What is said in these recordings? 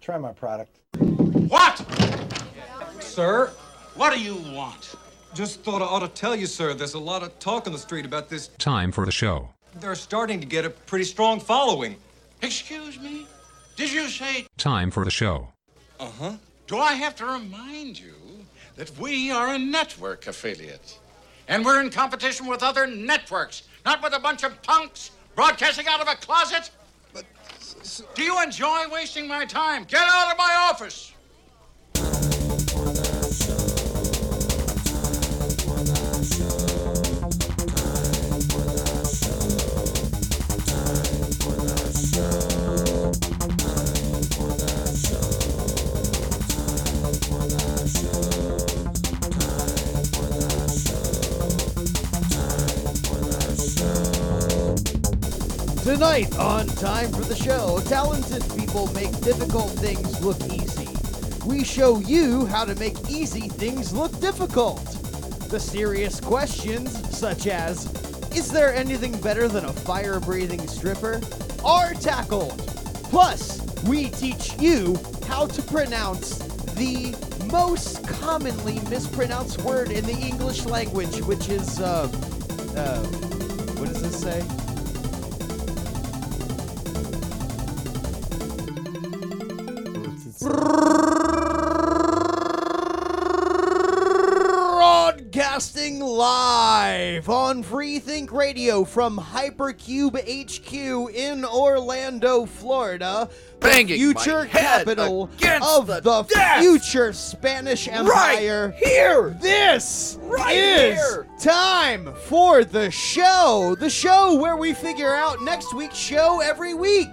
Try my product. What? Sir, What do you want? just thought I ought to tell you, sir, there's a lot of talk on the street about this. Time for the show. They're starting to get a pretty strong following. Excuse me? Did you say Time for the show. Uh huh. Do I have to remind you that we are a network affiliate? And we're in competition with other networks, not with a bunch of punks broadcasting out of a closet? But, Do you enjoy wasting my time? Get out of my office! Tonight on Time for the Show, talented people make difficult things look easy. We show you how to make easy things look difficult. The serious questions, such as Is there anything better than a fire breathing stripper? are tackled. Plus, we teach you how to pronounce the most commonly mispronounced word in the English language, which is, uh, uh, what does this say? Live on Freethink Radio from Hypercube HQ in Orlando, Florida, the Banging future capital of the the, future Spanish Empire. here. This Right is here. time for the show. The show where we figure out next week's show every week.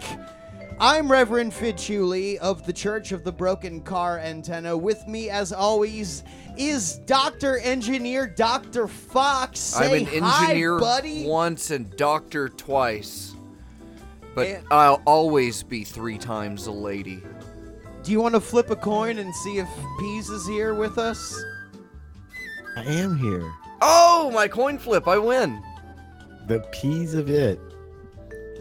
I'm Reverend Fidd Chewley of the Church of the Broken Car Antenna. With me, as always, is Dr. Engineer Dr. Faux. I'm Say an hi, engineer buddy. once and doctor twice. But And- I'll always be three times a lady. Do you want to flip a coin and see if Peas is here with us? I am here. Oh, my coin flip, I win. The peas of it.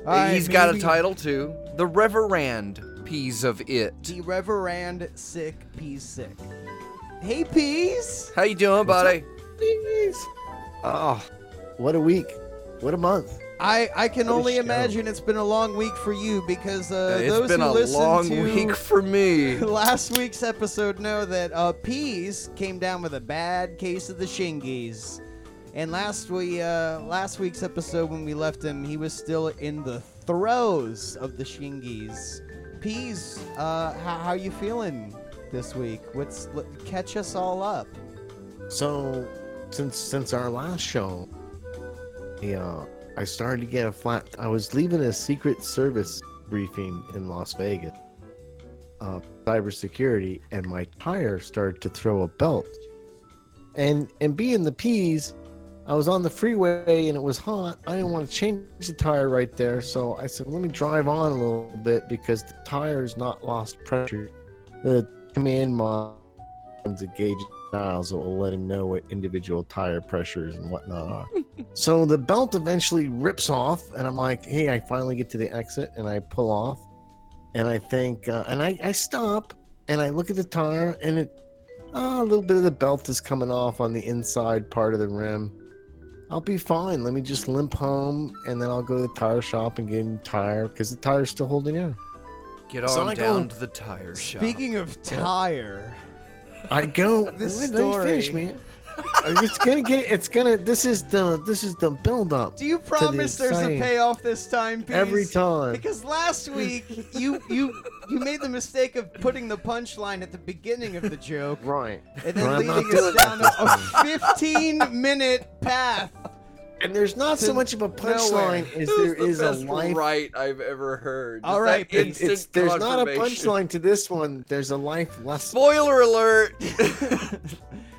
All right, He's got a title too. The Reverend Peas of It. The Reverend Sick Peas Sick. Hey, Peas. How you doing, buddy? Peas. Oh, what a week. What a month. I, I can What only imagine it's been a long week for you because uh, it's those been who a listened long to week for me. last week's episode know that uh, Peas came down with a bad case of the shingies. And last we uh, last week's episode when we left him, he was still in the throes of the shingies. Peas, uh, how, how you feeling this week? What's let, catch us all up? So, since since our last show, yeah, I started to get a flat. I was leaving a Secret Service briefing in Las Vegas, uh, cybersecurity, and my tire started to throw a belt. And and being the peas, I was on the freeway and it was hot. I didn't want to change the tire right there, so I said, "Let me drive on a little bit because the tire's not lost pressure." The command mod to gauge dials that will let him know what individual tire pressures and whatnot are. so the belt eventually rips off, and I'm like, "Hey!" I finally get to the exit and I pull off, and I think, uh, and I, I stop and I look at the tire, and it, oh, a little bit of the belt is coming off on the inside part of the rim. I'll be fine. Let me just limp home, and then I'll go to the tire shop and get a tire because the tire's still holding in. Get on So I go- down to the tire shop. Speaking of tire, I go. This Let me finish, story- man. It's gonna get. It's gonna. This is the. This is the build up. do you promise there's a payoff this time, Peas? Every time. Because last week you you you made the mistake of putting the punchline at the beginning of the joke Right. and then Well, I'm leading us down that a, a 15 minute path. And there's not so much of a punchline as there is a life. right I've ever heard. All right, Just that Pete. It's, there's not a punchline to this one. There's a life lesson. Spoiler alert!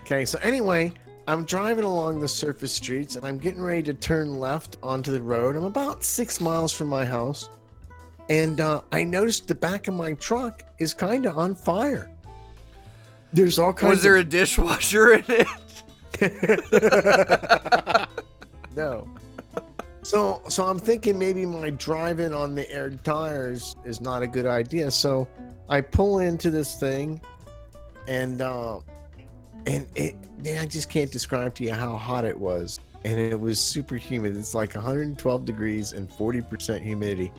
Okay, so anyway, I'm driving along the surface streets and I'm getting ready to turn left onto the road. I'm about six miles from my house. and uh, I noticed the back of my truck is kind of on fire. There's all kinds of- Was there of a dishwasher in it? no. So so I'm thinking maybe my driving on the air tires is not a good idea. So I pull into this thing and uh and it man, I just can't describe to you how hot it was. And it was super humid. It's like 112 degrees and 40% humidity.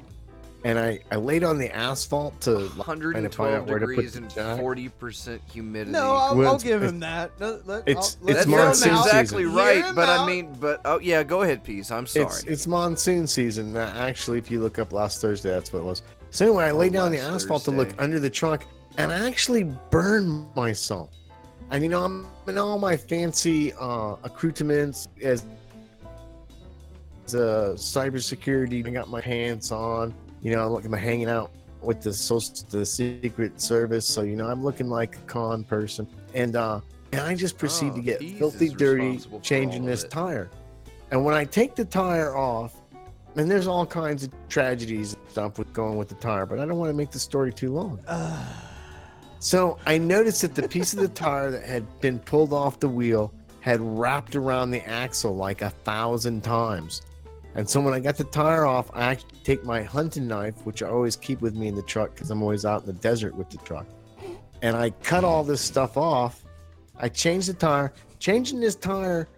And I, I laid on the asphalt to trying to find 112 out to put degrees the and 40% humidity. No, I'll, Well, I'll give him that. No, let- it's- I'll- it's let's That hear him sounds monsoon exactly season. Right, him but I mean, but oh yeah, go ahead, Peas. I'm sorry. It's it's monsoon season. Uh, Actually, if you look up last Thursday, that's what it was. So anyway, I laid Oh, down the last asphalt to look under the truck, and I actually burned myself. And you know, I'm in all my fancy uh, accoutrements as as a cybersecurity. I got my pants on. You know, I'm looking, I'm hanging out with the social, the Secret Service. So you know, I'm looking like a con person, and uh, and I just proceed Oh, to get filthy dirty changing this it. tire. And when I take the tire off, and there's all kinds of tragedies and stuff with going with the tire, but I don't want to make the story too long. So I noticed that the piece of the tire that had been pulled off the wheel had wrapped around the axle like a thousand times. And so when I got the tire off, I actually take my hunting knife, which I always keep with me in the truck because I'm always out in the desert with the truck, and I cut all this stuff off. I changed the tire. Changing this tire,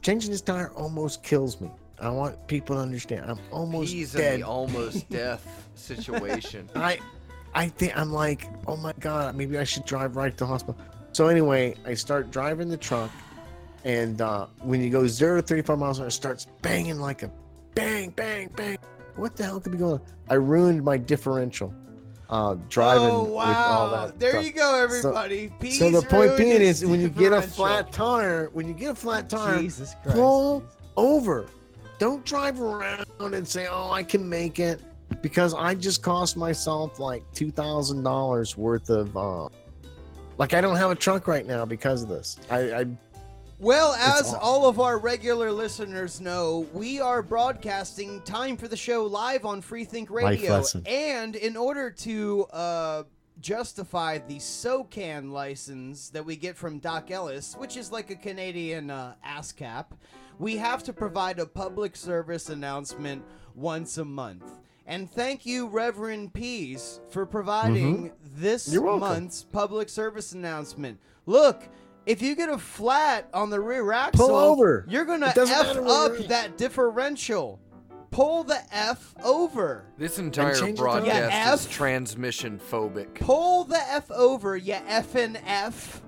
changing this tire almost kills me. I want people to understand. I'm almost He's dead. in the almost death situation. I, I think I'm like, oh my god, maybe I should drive right to the hospital. So anyway, I start driving the truck, and uh, when you go zero to 35 miles an hour, it starts banging like a bang, bang, bang. What the hell could be going on? I ruined my differential, uh, driving oh, with all wow. that. There stuff. you go, everybody. Peas So the point being is, when you get a flat tire, when you get a flat tire, Jesus Christ. pull over. Don't drive around and say, "Oh, I can make it," because I just cost myself like two thousand dollars worth of. Uh, like I don't have a truck right now because of this. I, I Well, as all of our regular listeners know, we are broadcasting Time for the Show live on Freethink Radio. And in order to uh, justify the SOCAN license that we get from Doc Ellis, which is like a Canadian uh, ASCAP, we have to provide a public service announcement once a month. And thank you, Reverend Peas, for providing this Mm-hmm. You're month's public service announcement. Look, if you get a flat on the rear axle, Pull over. you're gonna It doesn't f up that differential. Pull the f over. This entire change the broadcast Yeah, is F. transmission phobic. Pull the f over, you effing f.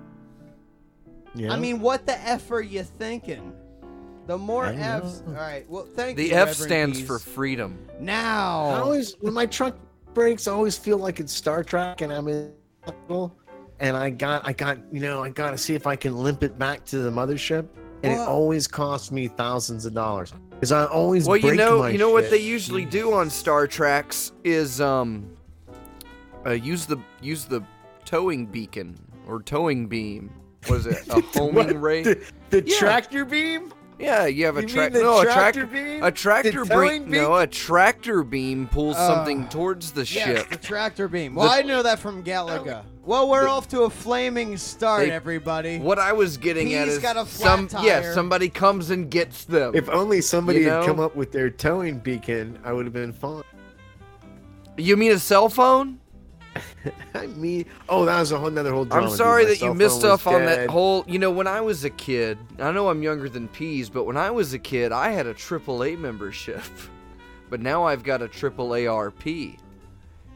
yeah. I mean, what the f are you thinking? The more I know. f's. All right. Well, thank The you. The F Reverend stands Peas. for freedom. now. I always when my truck breaks, I always feel like it's Star Trek and I'm in hospital, and I got I got you know I got to see if I can limp it back to the mothership, and it always costs me thousands of dollars because I always Well, you know, my you know what they usually do on Star Treks is um, uh, use the use the towing beacon or towing beam. Was it a homing What? ray? The, the Yeah. tractor beam? Yeah, you have a You mean tractor. the No, a tractor tractor beam? A tractor The beam. No, a tractor beam pulls Uh, something towards the Yes, ship. the tractor beam. Well, I know that from Galaga. Well, we're off to a flaming start, They- everybody. What I was getting at is got a flat some yeah, somebody comes and gets them. If only somebody You had come up with their towing beacon, I would have been fine. you mean a cell phone? I mean, oh, that was a whole another whole drama. I'm sorry that you missed off on that whole. You know, when I was a kid, I know I'm younger than Peas, but when I was a kid, I had a AAA membership. But now I've got a AAA RP.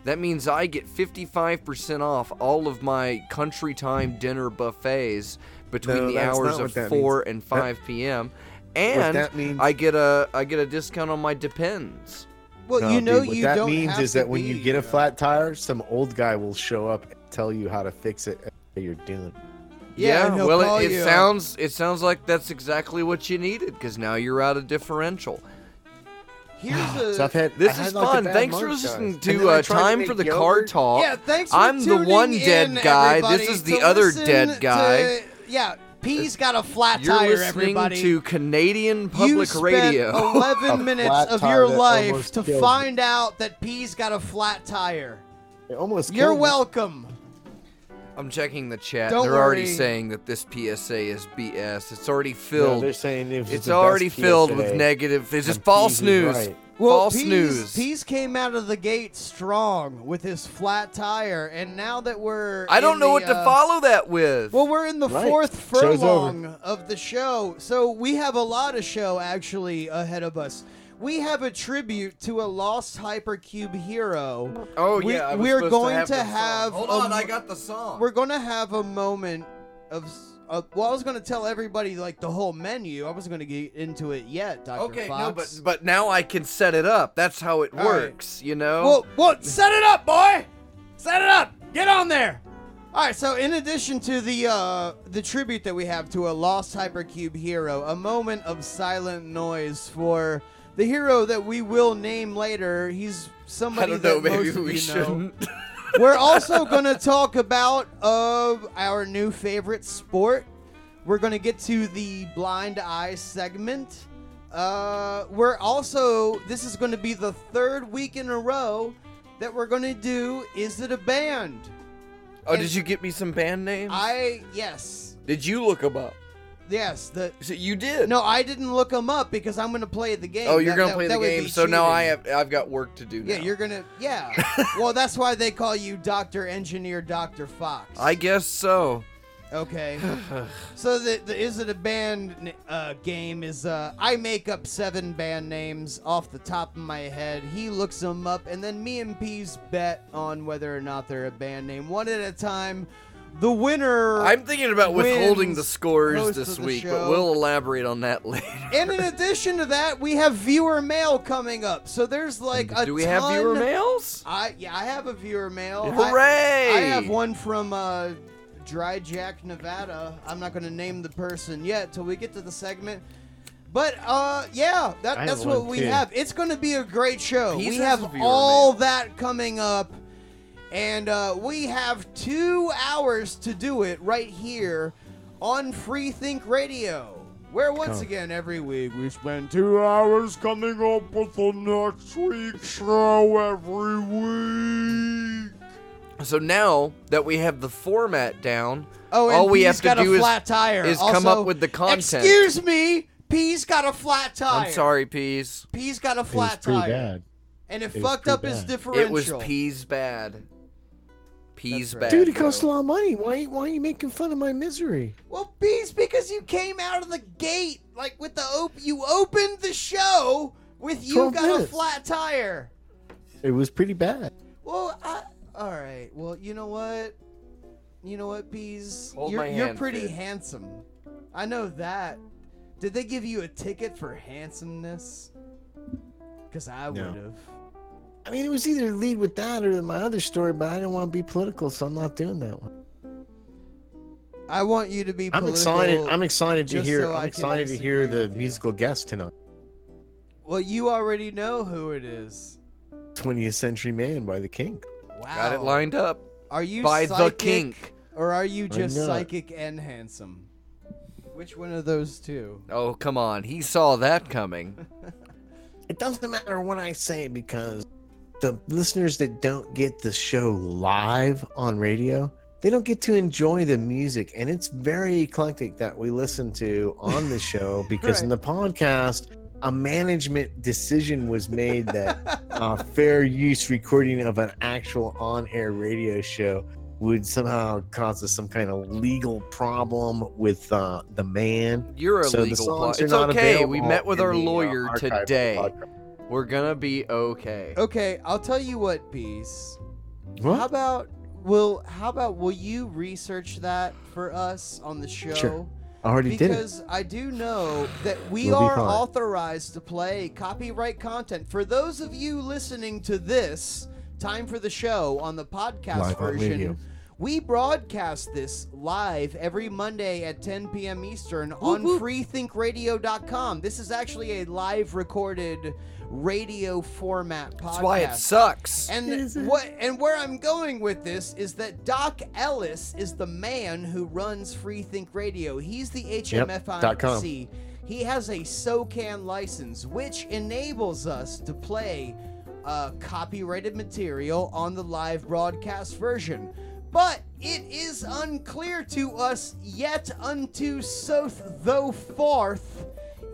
That means I get 55% off all of my country time dinner buffets between No, the hours of 4 means. and 5 p.m. And that I get a I get a discount on my Depends. Well, No, you know dude, what you that don't means have is to that when you get a flat tire, some old guy will show up and tell you how to fix it. That you're doing. Yeah, and he'll well, it, it sounds it sounds like that's exactly what you needed because now you're out of differential. Here's a. So I've had This I is like fun. bad Thanks for month, guys. listening to uh, tried to Time for the Car. Talk. yeah, thanks for I'm the tuning one in, dead guy. everybody, This is to the other dead guy. to- yeah, P's got a flat You're tire, listening everybody. to Canadian you Public spent Radio. 11 minutes of your life to killed find out that P's got a flat tire. It almost You're killed me. welcome. I'm checking the chat. Don't they're already saying that this PSA is BS. It's already filled. No, filled. they're saying it it's the best already filled with negative. It's just false Peas news. right. Well, false Peas, news. Peas came out of the gate strong with his flat tire, and now that we're I don't know the, what to uh, follow that with. Well, we're in the Right. fourth Show's furlong of the show, so we have a lot of show actually ahead of us. We have a tribute to a lost hypercube hero. oh we- yeah, I was we're supposed going have to have Hold a on, m- I got the song. We're going to have a moment of. s- Uh, well, I was going to tell everybody like the whole menu. I wasn't going to get into it yet, Doctor okay, Faux. no, but but now I can set it up. That's how it All works, you know. Well, well, set it up, boy. Set it up. Get on there. All right. So, in addition to the uh, the tribute that we have to a lost hypercube hero, a moment of silent noise for the hero that we will name later. He's I somebody don't know. that Maybe most of we you know. shouldn't. We're also going to talk about of our new favorite sport. We're going to get to the blind eye segment. Uh, we're also this is going to be the third week in a row that we're going to do is it a band? oh, And- did you get me some band names? I yes. did you look them up? Yes, the So you did. No, I didn't look them up because I'm going to play the game. Oh, you're gonna that- play that the game. So now I have I've got work to do. Yeah, now. you're going to Yeah. well, that's why they call you Dr. Engineer Dr. Faux. I guess so. Okay. so the, the is it a band uh, game is uh, I make up seven band names off the top of my head. He looks them up, and then me and Peas bet on whether or not they're a band name, one at a time. The winner. I'm thinking about withholding the scores this the week, but we'll elaborate on that later. and in addition to that, we have viewer mail coming up. So there's like a Do we have viewer mails? I yeah, I have a viewer mail. Hooray! I, have one from uh, Dry Jack, Nevada. I'm not going to name the person yet till we get to the segment. But uh, yeah, that, that's what we too. have. It's going to be a great show. He we have all mail. that coming up, and uh, we have two hours to do it right here on Free Think Radio. Where once Come. again every week we spend two hours coming up with the next week's show every week. So now that we have the format down, Oh, and all we P's have to do a is, flat tire. is come up with the content. Excuse me, P's got a flat tire. I'm sorry, Peas. P's got a It was flat pretty tire, bad. and it, It fucked pretty up his bad. differential. It was Peas bad. Peas right. bad. Dude, it bro. costs a lot of money. Why, why are you making fun of my misery? Well, P's because you came out of the gate like with the op- you opened the show with you 12 got a flat tire. It was pretty bad. Well, I, all right. Well, you know what? You know what, Peas? Hold you're my you're hand, pretty Fidd. handsome. I know that. Did they give you a ticket for handsomeness? Because I No. would have. I mean, it was either lead with that or my other story, but I don't want to be political, so I'm not doing that one. I want you to be. I'm excited. I'm excited to hear. so I I'm excited to hear the you. musical guest tonight. Well, you already know who it is. 20th Century Man by the Kink. Wow. Got it lined up Are you by the kink. or are you just psychic and handsome? Which one of those two? Oh, come on. He saw that coming. It doesn't matter what I say because the listeners that don't get the show live on radio, they don't get to enjoy the music. And it's very eclectic that we listen to on the show because in the podcast, a management decision was made that uh, fair use recording of an actual on air radio show would somehow cause us some kind of legal problem with uh, the man. You're a So the legal songs plot. are It's okay. We met with our lawyer today. Podcast. We're gonna be okay. Okay, I'll tell you what, Bees. What? How about will how about will you research that for us on the show? Sure. I already did it. Because I do know that we We'll are authorized to play copyright content. For those of you listening to this, time for the show on the podcast Live on version, radio. We broadcast this live every Monday at 10 p.m. Eastern on freethinkradio.com. This is actually a live recorded radio format podcast. That's why it sucks. And what and where I'm going with this is that Doc Ellis is the man who runs Free Think Radio. He's the dot com. HMFIC. He has a SOCAN license, which enables us to play uh, copyrighted material on the live broadcast version. But it is unclear to us yet unto soth though forth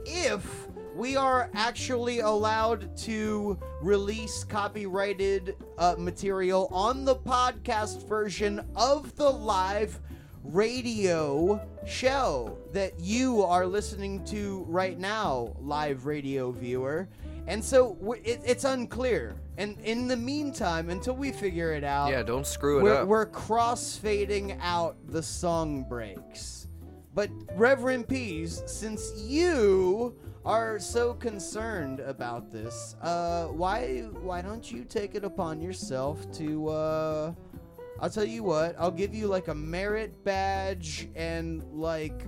if we are actually allowed to release copyrighted uh, material on the podcast version of the live radio show that you are listening to right now, live radio viewer. And so it, it's unclear. And in the meantime, until we figure it out, yeah, don't screw it we're, up. we're cross fading out the song breaks. But Reverend Peas, since you are so concerned about this, uh, why why don't you take it upon yourself to? Uh, I'll tell you what. I'll give you like a merit badge and like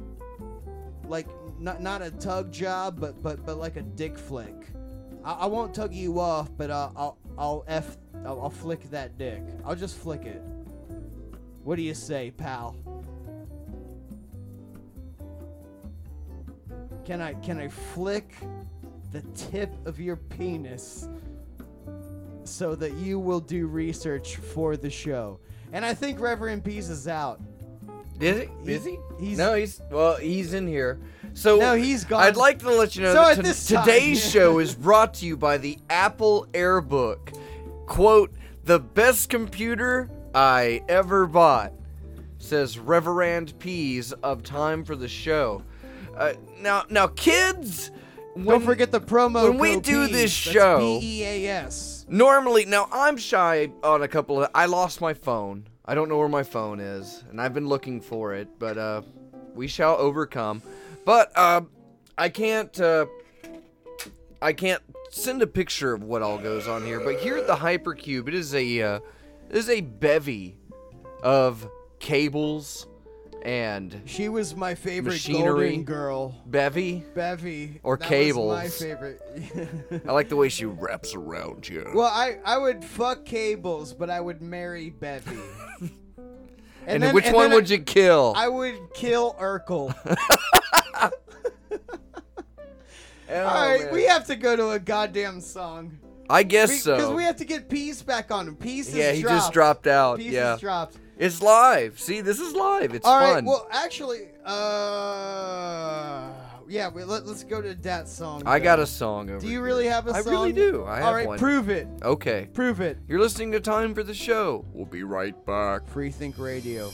like not not a tug job, but but but like a dick flick. I, I won't tug you off, but uh, I'll I'll f I'll, I'll flick that dick. I'll just flick it. What do you say, pal? Can I can I flick the tip of your penis so that you will do research for the show? And I think Reverend Peas is out. Is he? Is he? He's- no, he's well. He's in here. So No, he's gone. I'd like to let you know So that time- today's show is brought to you by the Apple AirBook. Quote: "The best computer I ever bought," says Reverend Peas of Time for the Show. Uh, now, now, kids. Don't forget the promo. when we do Peas. this show- B-E-A-S. Normally, now I'm shy on a couple of. I lost my phone. I don't know where my phone is, and I've been looking for it. But uh, we shall overcome. But uh, I can't. Uh, I can't send a picture of what all goes on here. But here at the Hypercube, it is a. Uh, it is a bevy of cables and She was my favorite Machinery. golden girl. bevy. Bevy. Or that Was my favorite. I like the way she wraps around you. well, I, I would fuck cables, but I would marry Bevy. and then- which and one then would you kill? I would kill Urkel. Oh, All right, man. we have to go to a goddamn song. I guess Because so. Because we have to get Peas back on him. Peas is yeah, he dropped. just dropped out. Peas yeah, dropped. It's live. See, this is live. It's All right. fun. Well, actually, uh, yeah. We, let, us go to that song. I got a song over. Do you here. really have a I song? I really do. I have one. All right, one. prove it. Okay, Prove it. you're listening to Time for the Show. We'll be right back. Free Think Radio.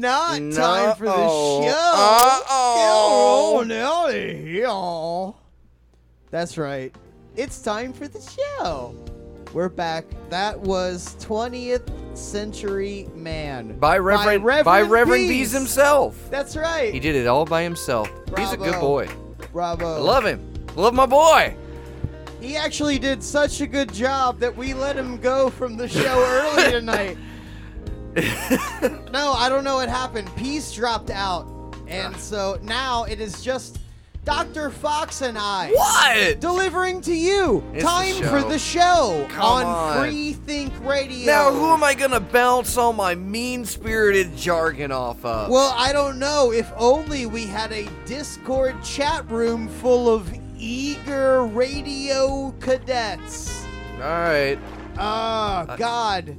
Not No. time for the show. Uh-oh. Get out of here. That's right. It's time for the show. We're back. That was 20th Century Man. By Reverend by Reverend, Bees Bees. himself. That's right. He did it all by himself. He's a good boy. Bravo. I love him. Love my boy. He actually did such a good job that we let him go from the show early tonight. no, I don't know what happened. Peas dropped out. And ah. so now it is just Dr. Faux and I What? delivering to you It's the time for the show Come on, on. Free Think Radio. Now, who am I gonna bounce all my mean-spirited jargon off of? Well, I don't know. If only we had a Discord chat room full of eager radio cadets. all right. Oh God.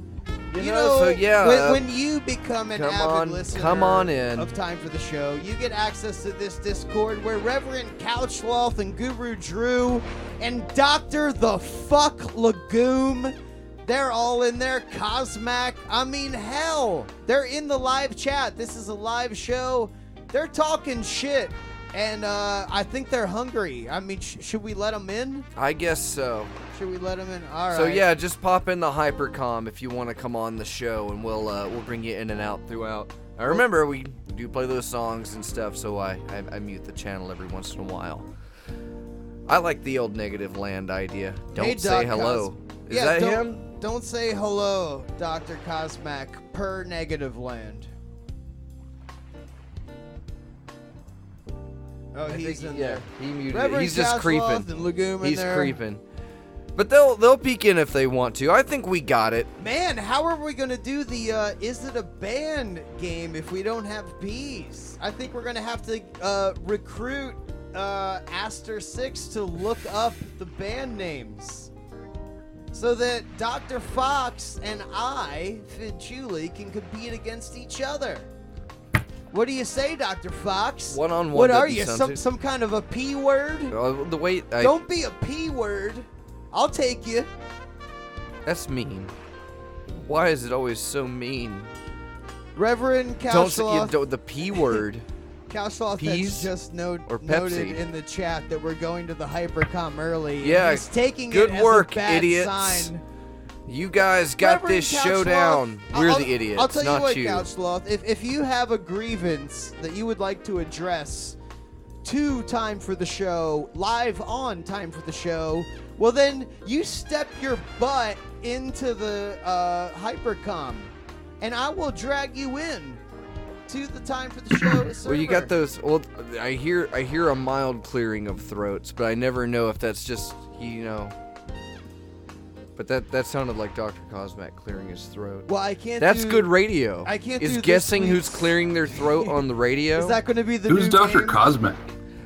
You You, know, know, so yeah, when, uh, when you become an come avid on- listener come on in. of Time for the Show, you get access to this Discord where Reverend Couchloth and Guru Drew and Doctor the Fuck Legume, they're all in there. Cosmac, I mean hell, they're in the live chat. This is a live show. they're talking shit, and uh, I think they're hungry. I mean, sh- should we let them in? I guess so. Should we let them in? All right. So yeah, just pop in the hypercom if you want to come on the show, and we'll uh, we'll bring you in and out throughout. I remember we do play those songs and stuff, so I, I I mute the channel every once in a while. I like the old Negativland idea. Don't Hey, say Doc hello. Is yeah, that don't, him? Don't say hello, Dr. Cosmac, per Negativland. Oh, I he's think in yeah, there. he muted it. Reverend He's just creeping. and Legume in He's there. creeping. But they'll they'll peek in if they want to. I think we got it. Man, how are we gonna do the uh, is it a band game if we don't have bees? I think we're gonna have to uh, recruit uh, Aster Six to look up the band names, so that Dr. Faux and I, Fidd Chewley, can compete against each other. What do you say, Dr. Faux? One-on-one What are you? Some some kind of a p word? Uh, the way I, Don't be a p word. I'll take you. that's mean. Why is it always so mean? Reverend Don't say you Cashloff. don't, the p word. Peas has just no- or noted Pepsi? in the chat that we're going to the Hypercom early. Yeah, he's taking good it as work, a bad idiots. sign. You guys got Reverend this showdown. We're I'll- the idiots, I'll tell not you what, you. Couchloth. If if you have a grievance that you would like to address to Time for the Show, live on Time for the Show, well then you step your butt into the uh, Hypercom, and I will drag you in to the Time for the Show. Well, you got those. Well, I hear I hear a mild clearing of throats, but I never know if that's just you know. But that that sounded like Dr. Cosmac clearing his throat. Well, I can't. That's do- good radio. I can't Is do this guessing who's clearing their throat on the radio? Is that going to be the Who's new Dr. name?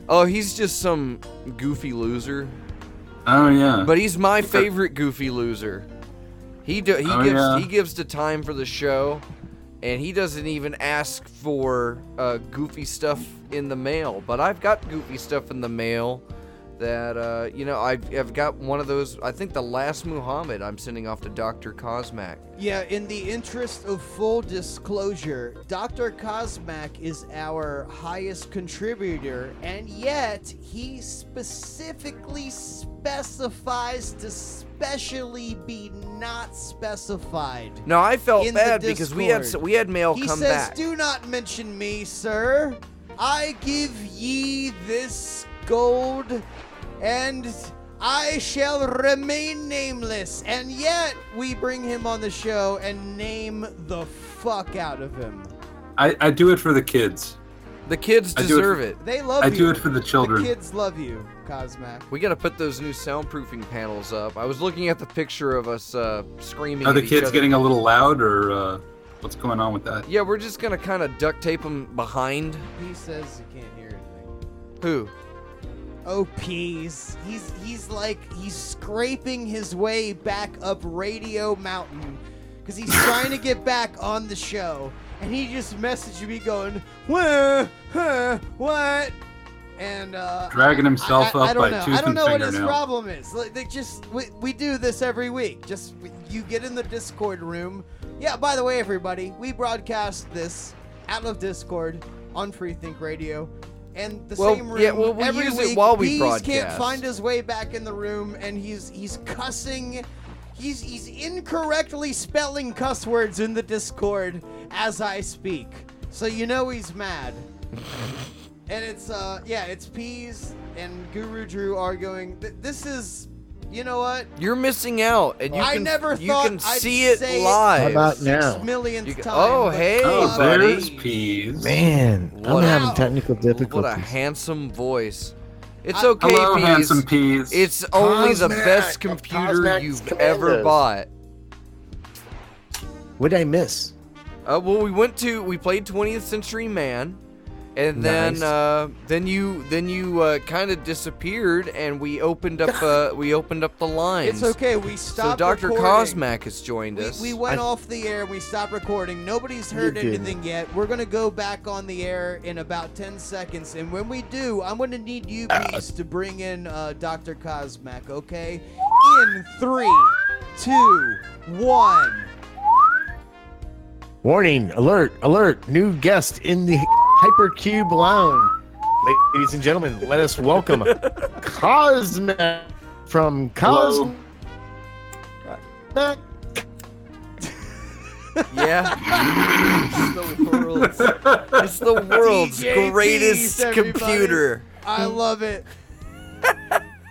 Oh, he's just some goofy loser. Oh yeah. But he's my favorite goofy loser. He do, he Oh, gives yeah. he gives the time for the show, and he doesn't even ask for uh, goofy stuff in the mail. But I've got goofy stuff in the mail that uh, you know I've, I've got one of those. I think the last Muhammad I'm sending off to Doctor Cosmac. Yeah, in the interest of full disclosure, Dr. Cosmac is our highest contributor, and yet he specifically specifies to specially be not specified. No, I felt bad because we had we had mail He come says, back. Do not mention me, sir. I give ye this gold, and I shall remain nameless. And yet, we bring him on the show and name the fuck out of him. I, I do it for the kids. the kids I do it deserve for- it. They love you. I you. do it for the children. The kids love you, Cosmac. We got to put those new soundproofing panels up. I was looking at the picture of us uh, screaming. Are at the each kids other. getting a little loud, or uh, what's going on with that? Yeah, we're just gonna kind of duct tape them behind. He says you can't hear anything. Who? Oh, peas. He's he's like he's scraping his way back up Radio Mountain because he's trying to get back on the show, and he just messaged me going, "What? Huh? What?" And uh, Dragging himself I, I, up I don't by know. tooth I don't know what his problem is. Like, they just we, we do this every week. Just you get in the Discord room. Yeah. By the way, everybody, we broadcast this out of Discord on Freethink Radio. And the Well, same room yeah, well, we every use it while we Bees can't find his way back in the room, and he's he's cussing. He's he's incorrectly spelling cuss words in the Discord as I speak. So you know he's mad. and it's uh yeah, it's Peas and Guru Drew arguing. Th- This is you know what? You're missing out, and you I can never you thought can I'd see it say it. live. How about Six now? millionth You can- time. oh, but hey, Oh, fuck buddy. there's peas. Man, What I'm a- having technical difficulties. What a difficulties. handsome voice. It's I- okay, Hello, Peas. handsome peas. It's only the Cosmac best of computer Cosmac's you've ever Commandos. bought. What did I miss? Uh, well, we went to we played 20th Century Man, and then Nice. uh, then you then you uh, kind of disappeared, and we opened up uh, we opened up the lines. It's okay. We stopped. So Dr. recording. Cosmac has joined We, us. we went I- off the air. We stopped recording. Nobody's heard You're good. anything yet. We're gonna go back on the air in about 10 seconds, and when we do, I'm gonna need you bees to bring in uh, Dr. Cosmac. Okay? In three, two, one. Warning! Alert! Alert! New guest in the Hypercube Lounge. Ladies and gentlemen, let us welcome Cosmac from Hello. Cosmac. Yeah. it's the world's, it's the world's DJ greatest everybody. computer. I love it.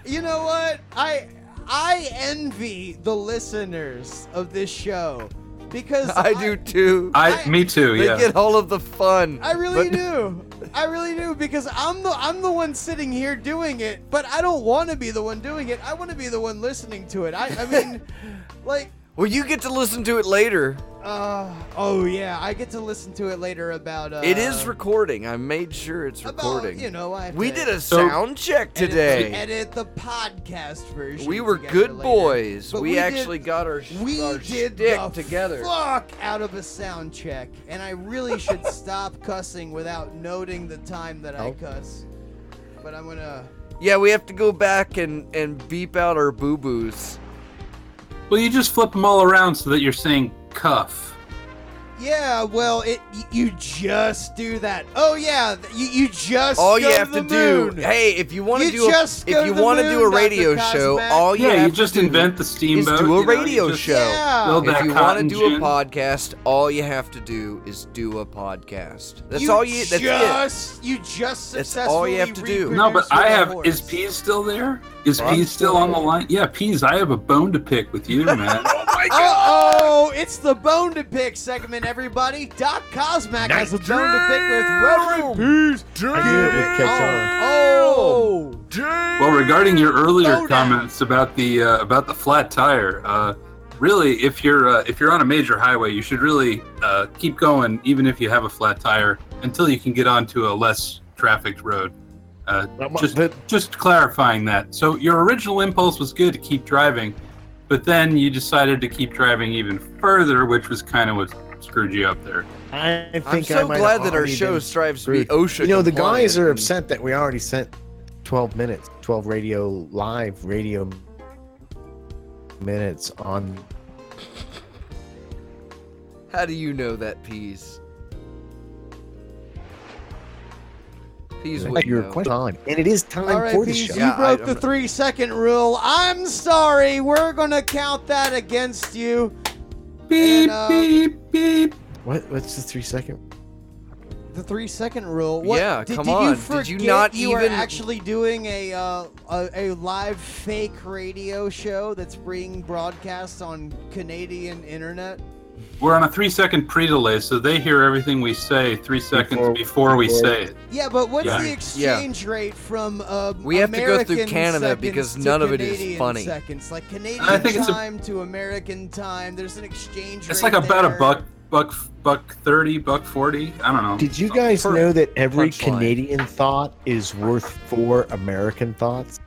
you know what? I I envy the listeners of this show because I do too. I, I- me too. they Yeah. get all of the fun. I really but- do. I really do because I'm the I'm the one sitting here doing it, but I don't want to be the one doing it. I want to be the one listening to it. I I mean, like, Well, you get to listen to it later. uh, oh yeah, I get to listen to it later about. Uh, it is recording. I made sure it's about, recording. You know, I we to did a So- sound check today. Edit the podcast version. We were good later. boys. But we, did- actually got our, We our did shtick the together. fuck out of a sound check, and I really should stop cussing without noting the time that I Oh. cuss. But I'm gonna. Yeah, we have to go back and, and beep out our boo boos. Well, you just flip them all around so that you're saying cuff. Yeah, well, it you just do that. Oh yeah, you, you just. All go you have the to do, hey, if you want to do, a, just go if you want to do a radio show, all you yeah, have you just to do invent the is steamboat. do a you know, you radio just show. Yeah. Build If you want to cotton do a podcast, all you have to do is do a podcast. That's you all you. That's it. You just That's all you have to do. No, but I have. horse. Is Peas still there? Is I'm Peas still still on the line? Yeah, Peas. I have a bone to pick with you, man. Uh-oh, it's the bone to pick segment, everybody. Doc Cosmac has a bone to pick with Reverend Peas. I knew it would catch on. Oh, Well, regarding your earlier Slow down. comments about the uh, about the flat tire, uh, really, if you're uh, if you're on a major highway, you should really uh, keep going, even if you have a flat tire, until you can get onto a less trafficked road. Uh, just but- just clarifying that. So your original impulse was good to keep driving, but then you decided to keep driving even further, which was kind of what screwed you up there. I think I'm I so might glad that our show been strives to be screwed. OSHA. You know, the guys are upset that we already sent 12 minutes, 12 radio live radio minutes on. How do you know that, Peas? Peas would your question on, and it is time all right, for the show. you Yeah, broke I'm the three second rule. I'm sorry. We're gonna count that against you. Beep uh, beep beep. What? What's the three second? The three second rule. What, Yeah, did, come did on. forget Did you not you even- are actually doing a, uh, a a live fake radio show that's being broadcast on Canadian internet? We're on a three second pre delay, so they hear everything we say three seconds Before- before, we say it. Yeah, but what's Yeah. the exchange rate from uh, We have to go through Canada because none of it is funny. Seconds like Canadian I think it's a- time to American time. There's an exchange. It's rate like about there. a buck, buck, buck thirty, buck forty. I don't know. Did you guys Per- know that every punchline. Canadian thought is worth four American thoughts?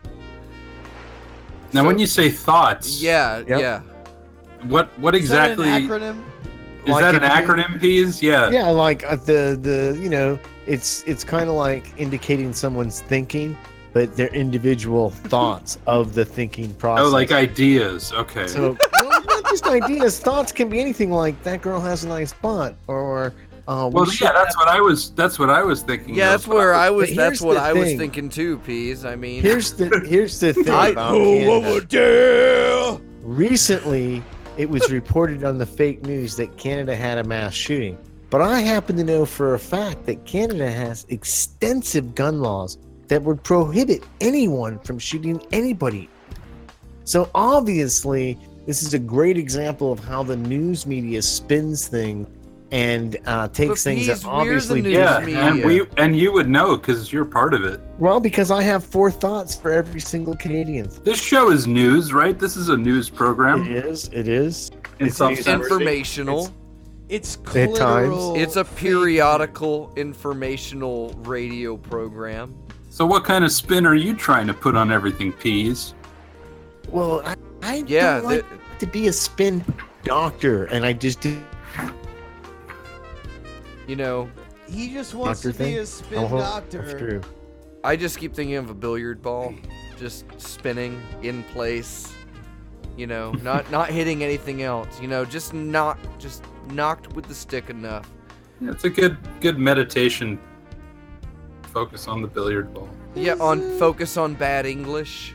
now, So- when you say thoughts, Yeah, Yep. yeah. What what Is that an exactly acronym? is Like that an acronym? Peas? Yeah. Yeah, like uh, the the you know, it's it's kind of like indicating someone's thinking, but their individual thoughts of the thinking process. Oh, like ideas. Okay. So, well, not just ideas. Thoughts can be anything like that girl has a nice butt, or uh, we well, should yeah, that's what I was. That's what I was thinking. Yeah, that's where I was. But That's what the I was thinking too, Peas. I mean, Here's the here's the thing I- about Oh, Canada. Recently, it was reported on the fake news that Canada had a mass shooting. But I happen to know for a fact that Canada has extensive gun laws that would prohibit anyone from shooting anybody. So obviously, this is a great example of how the news media spins things and uh, takes things that obviously news Yeah, media. and we and you would know because you're part of it. well because I have four thoughts for every single Canadian. This show is news, right? This is a news program. It is. It is. In It's some news. sense. informational. It's At times. clitoral It's a periodical informational radio program. So, what kind of spin are you trying to put on everything, Peas? Well, I, I Yeah, don't like to be a spin doctor, and I just do. You know, He just wants Doctor to be a spin Oh, doctor. That's true. I just keep thinking of a billiard ball, just spinning in place. You know, not not hitting anything else. You know, just not just knocked with the stick enough. Yeah, it's a good good meditation focus on the billiard ball. Yeah, on focus on bad English,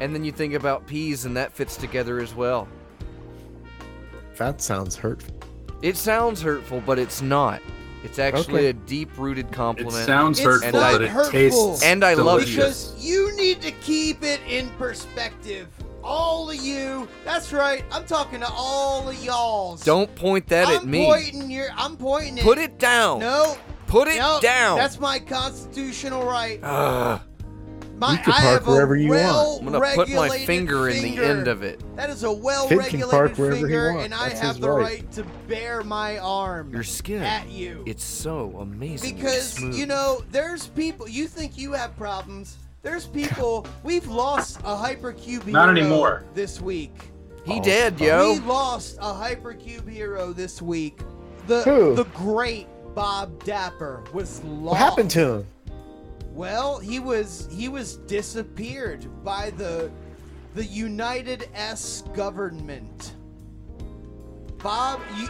and then you think about peas, and that fits together as well. That sounds hurtful. It sounds hurtful, but it's not. It's actually Okay. a deep-rooted compliment. It sounds It's hurtful, not but it hurtful. tastes And I love you. Because you need to keep it in perspective. All of you. That's right. I'm talking to all of y'all. Don't point that I'm at me. Pointing your, I'm pointing it. Put it down. No. Put it no, down. That's my constitutional right. Ugh. My, You can I park have a wherever you want. I'm gonna put my well-regulated finger in the end of it. That is a well-regulated wherever finger, wants. and I That's have the right. right to bear my arm Your skin. at you. It's so amazing. because you know, there's people. You think you have problems. There's people. We've lost a hypercube hero Not anymore. this week. he Oh, did, yo. We lost a hypercube hero this week. The Who? the great Bob Dapper was lost. What happened to him? Well, he was he was disappeared by the the United S government. Bob, you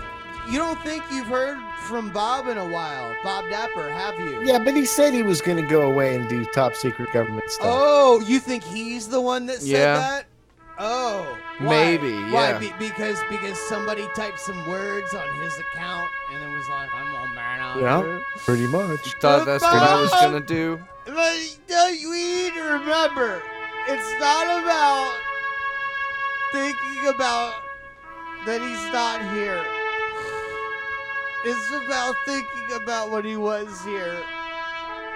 you don't think you've heard from Bob in a while? Bob Dapper, have you? Yeah, but he said he was going to go away and do top secret government stuff. Oh, you think he's the one that said Yeah. that? Oh, why? Maybe, Why? yeah. Be- because because somebody typed some words on his account and it was like, I'm gonna burn on yeah, pretty much. Thought that's what I was gonna do. But we need to remember, it's not about thinking about that he's not here. It's about thinking about when he was here.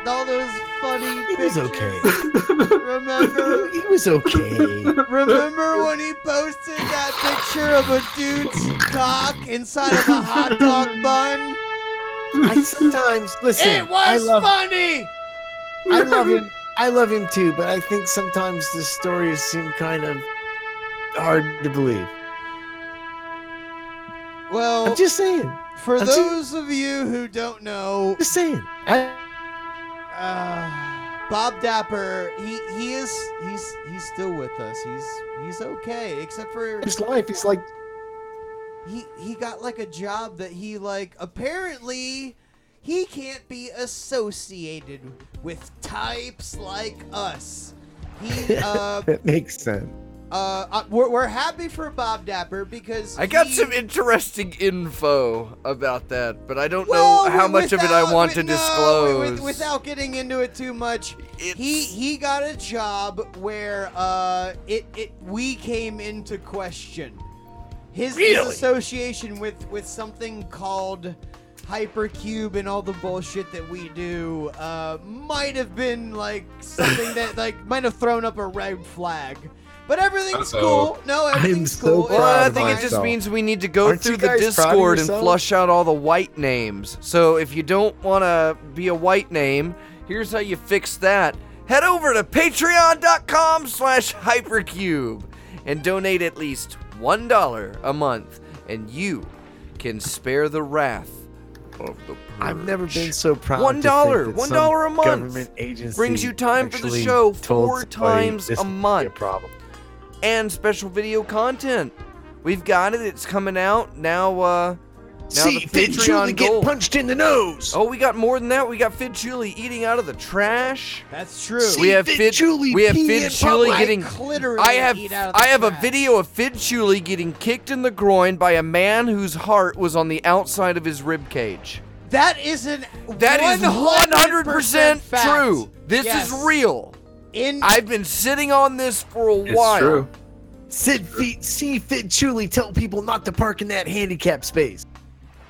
All those funny He was okay. Remember? he was okay. Remember when he posted that picture of a dude's cock inside of a hot dog bun? I sometimes listen. it was I love, funny. I love him. I love him too, but I think sometimes the stories seem kind of hard to believe. Well, I'm just saying. for I'm those of you who don't know, Just saying. I, uh, Bob Dapper, he he is he's he's still with us. He's he's okay, except for his life, he's like, he he got like a job that he like apparently he can't be associated with types like us. He uh that makes sense. uh, uh we're, we're happy for Bob Dapper because I got he- some interesting info about that, but I don't Well, know how wi- much of it I without- want to no, disclose. with- without getting into it too much, he It's- he got a job where uh it it we came into question. His, his association with with something called hypercube and all the bullshit that we do uh might have been like something that like might have thrown up a red flag. But everything's Uh-oh. cool. No, everything's so cool. proud Well, I of think it just means we need to go Aren't through the guys proud of Discord and flush out all the white names. So if you don't want to be a white name, here's how you fix that. Head over to patreon.com slash hypercube and donate at least $1 a month, and you can spare the wrath of the I've never been so proud. One dollar, one a month Government agency brings you time for the show four times a month. problem. and special video content. We've got it. It's coming out now. Uh, now See, the Fidd Chewley get punched in the nose. Oh, we got more than that. We got Fidd Chewley eating out of the trash. That's true. See, we have Fid Fid. Julie we have pee Fidd Chewley getting. Literally I have. eat out of the I have a video of Fidd Chewley getting kicked in the groin by a man whose heart was on the outside of his rib cage. That isn't. That is 100% fact. true. This Yes. is real. In I've been sitting on this for a It's while. true. Sid Feet, see Fidd Chewley tell people not to park in that handicap space.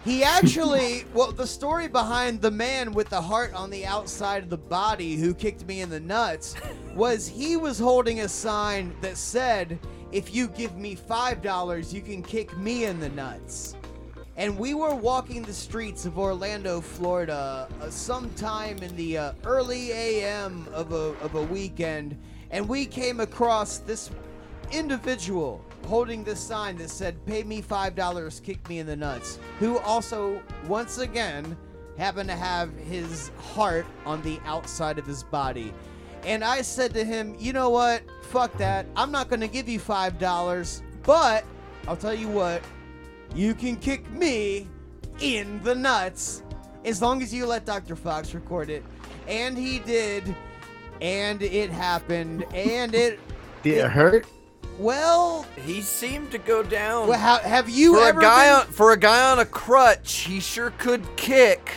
He actually, well, the story behind the man with the heart on the outside of the body who kicked me in the nuts was he was holding a sign that said, "If you give me five dollars, you can kick me in the nuts." And we were walking the streets of Orlando, Florida, uh, sometime in the uh, early AM of a, of a weekend, and we came across this individual holding this sign that said, Pay me $5, kick me in the nuts, who also, once again, happened to have his heart on the outside of his body. And I said to him, You know what? Fuck that. I'm not going to give you $5, but I'll tell you what, you can kick me in the nuts as long as you let Dr. Faux record it. and he did, and it happened, and it. Did it hurt? Well, He seemed to go down. well how, have you for a ever guy been- on for a guy on a crutch, he sure could kick.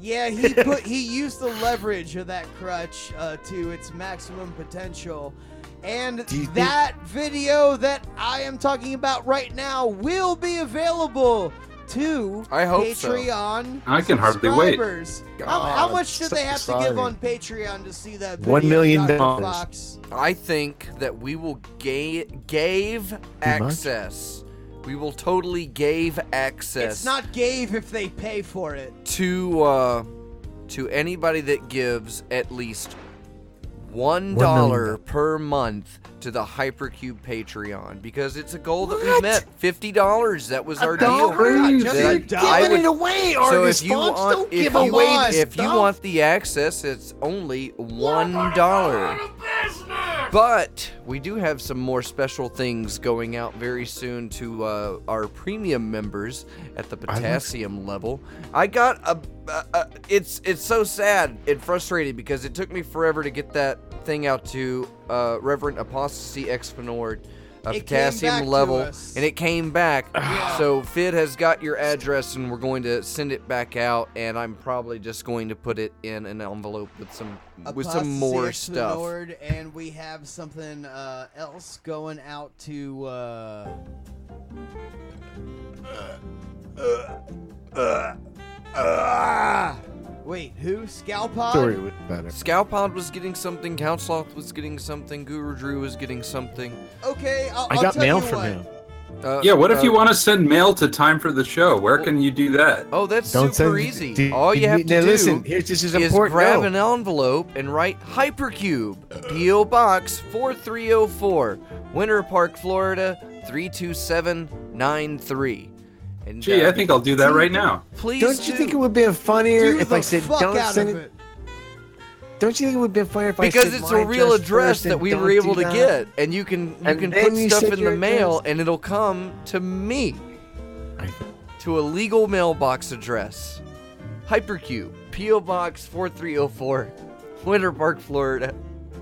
Yeah, he put he used the leverage of that crutch uh, to its maximum potential. And that video that I am talking about right now will be available to I hope so. Patreon. I can hardly wait. subscribers. How, how much did so they have to give on Patreon to see that? One video, million dollars. I think that we will ga- gave access. We will totally gave access It's not gave if they pay for it. to uh, to anybody that gives at least one One dollar per month to the Hypercube Patreon because it's a goal that we met. Fifty dollars. That was our deal. Crazy. Just That a I- dollar. I Giving would- it away, So Argus if you Fonts. want, Don't if give you, away the if you want the access, it's only one dollar. But we do have some more special things going out very soon to uh, our premium members at the potassium level. I got a, a, a. It's it's so sad and frustrating because it took me forever to get that thing out to uh, Reverend Apostasy Exponord. Uh, It came potassium level, and it came back. Yeah. So Fidd has got your address, and we're going to send it back out. And I'm probably just going to put it in an envelope with some with some more stuff. And we have something uh, else going out to. Uh, wait, who? Scalpod? Story was better. Scalpod was getting something. Counsloth was getting something. Guru Drew was getting something. Okay, I'll, I I'll got tell mail you from what. him. Uh, Yeah, what if uh, you want to send mail to time for the show? Where can you do that? Oh, that's Don't super send. easy. do- All you have now to listen. do Here's this is is important. grab no. an envelope and write Hypercube, P.O. Box 4304, Winter Park, Florida 32793. And Gee, uh, I think I'll do that right now. please Don't you do. think it would be funnier Do if I said fuck don't out send of it? it. Don't you think it would be been funnier if I because it's a real address address that we were able to that? get, and you can you And can put you stuff in the mail, address. and it'll come to me to a legal mailbox address. Hypercube, PO Box 4304, Winter Park, Florida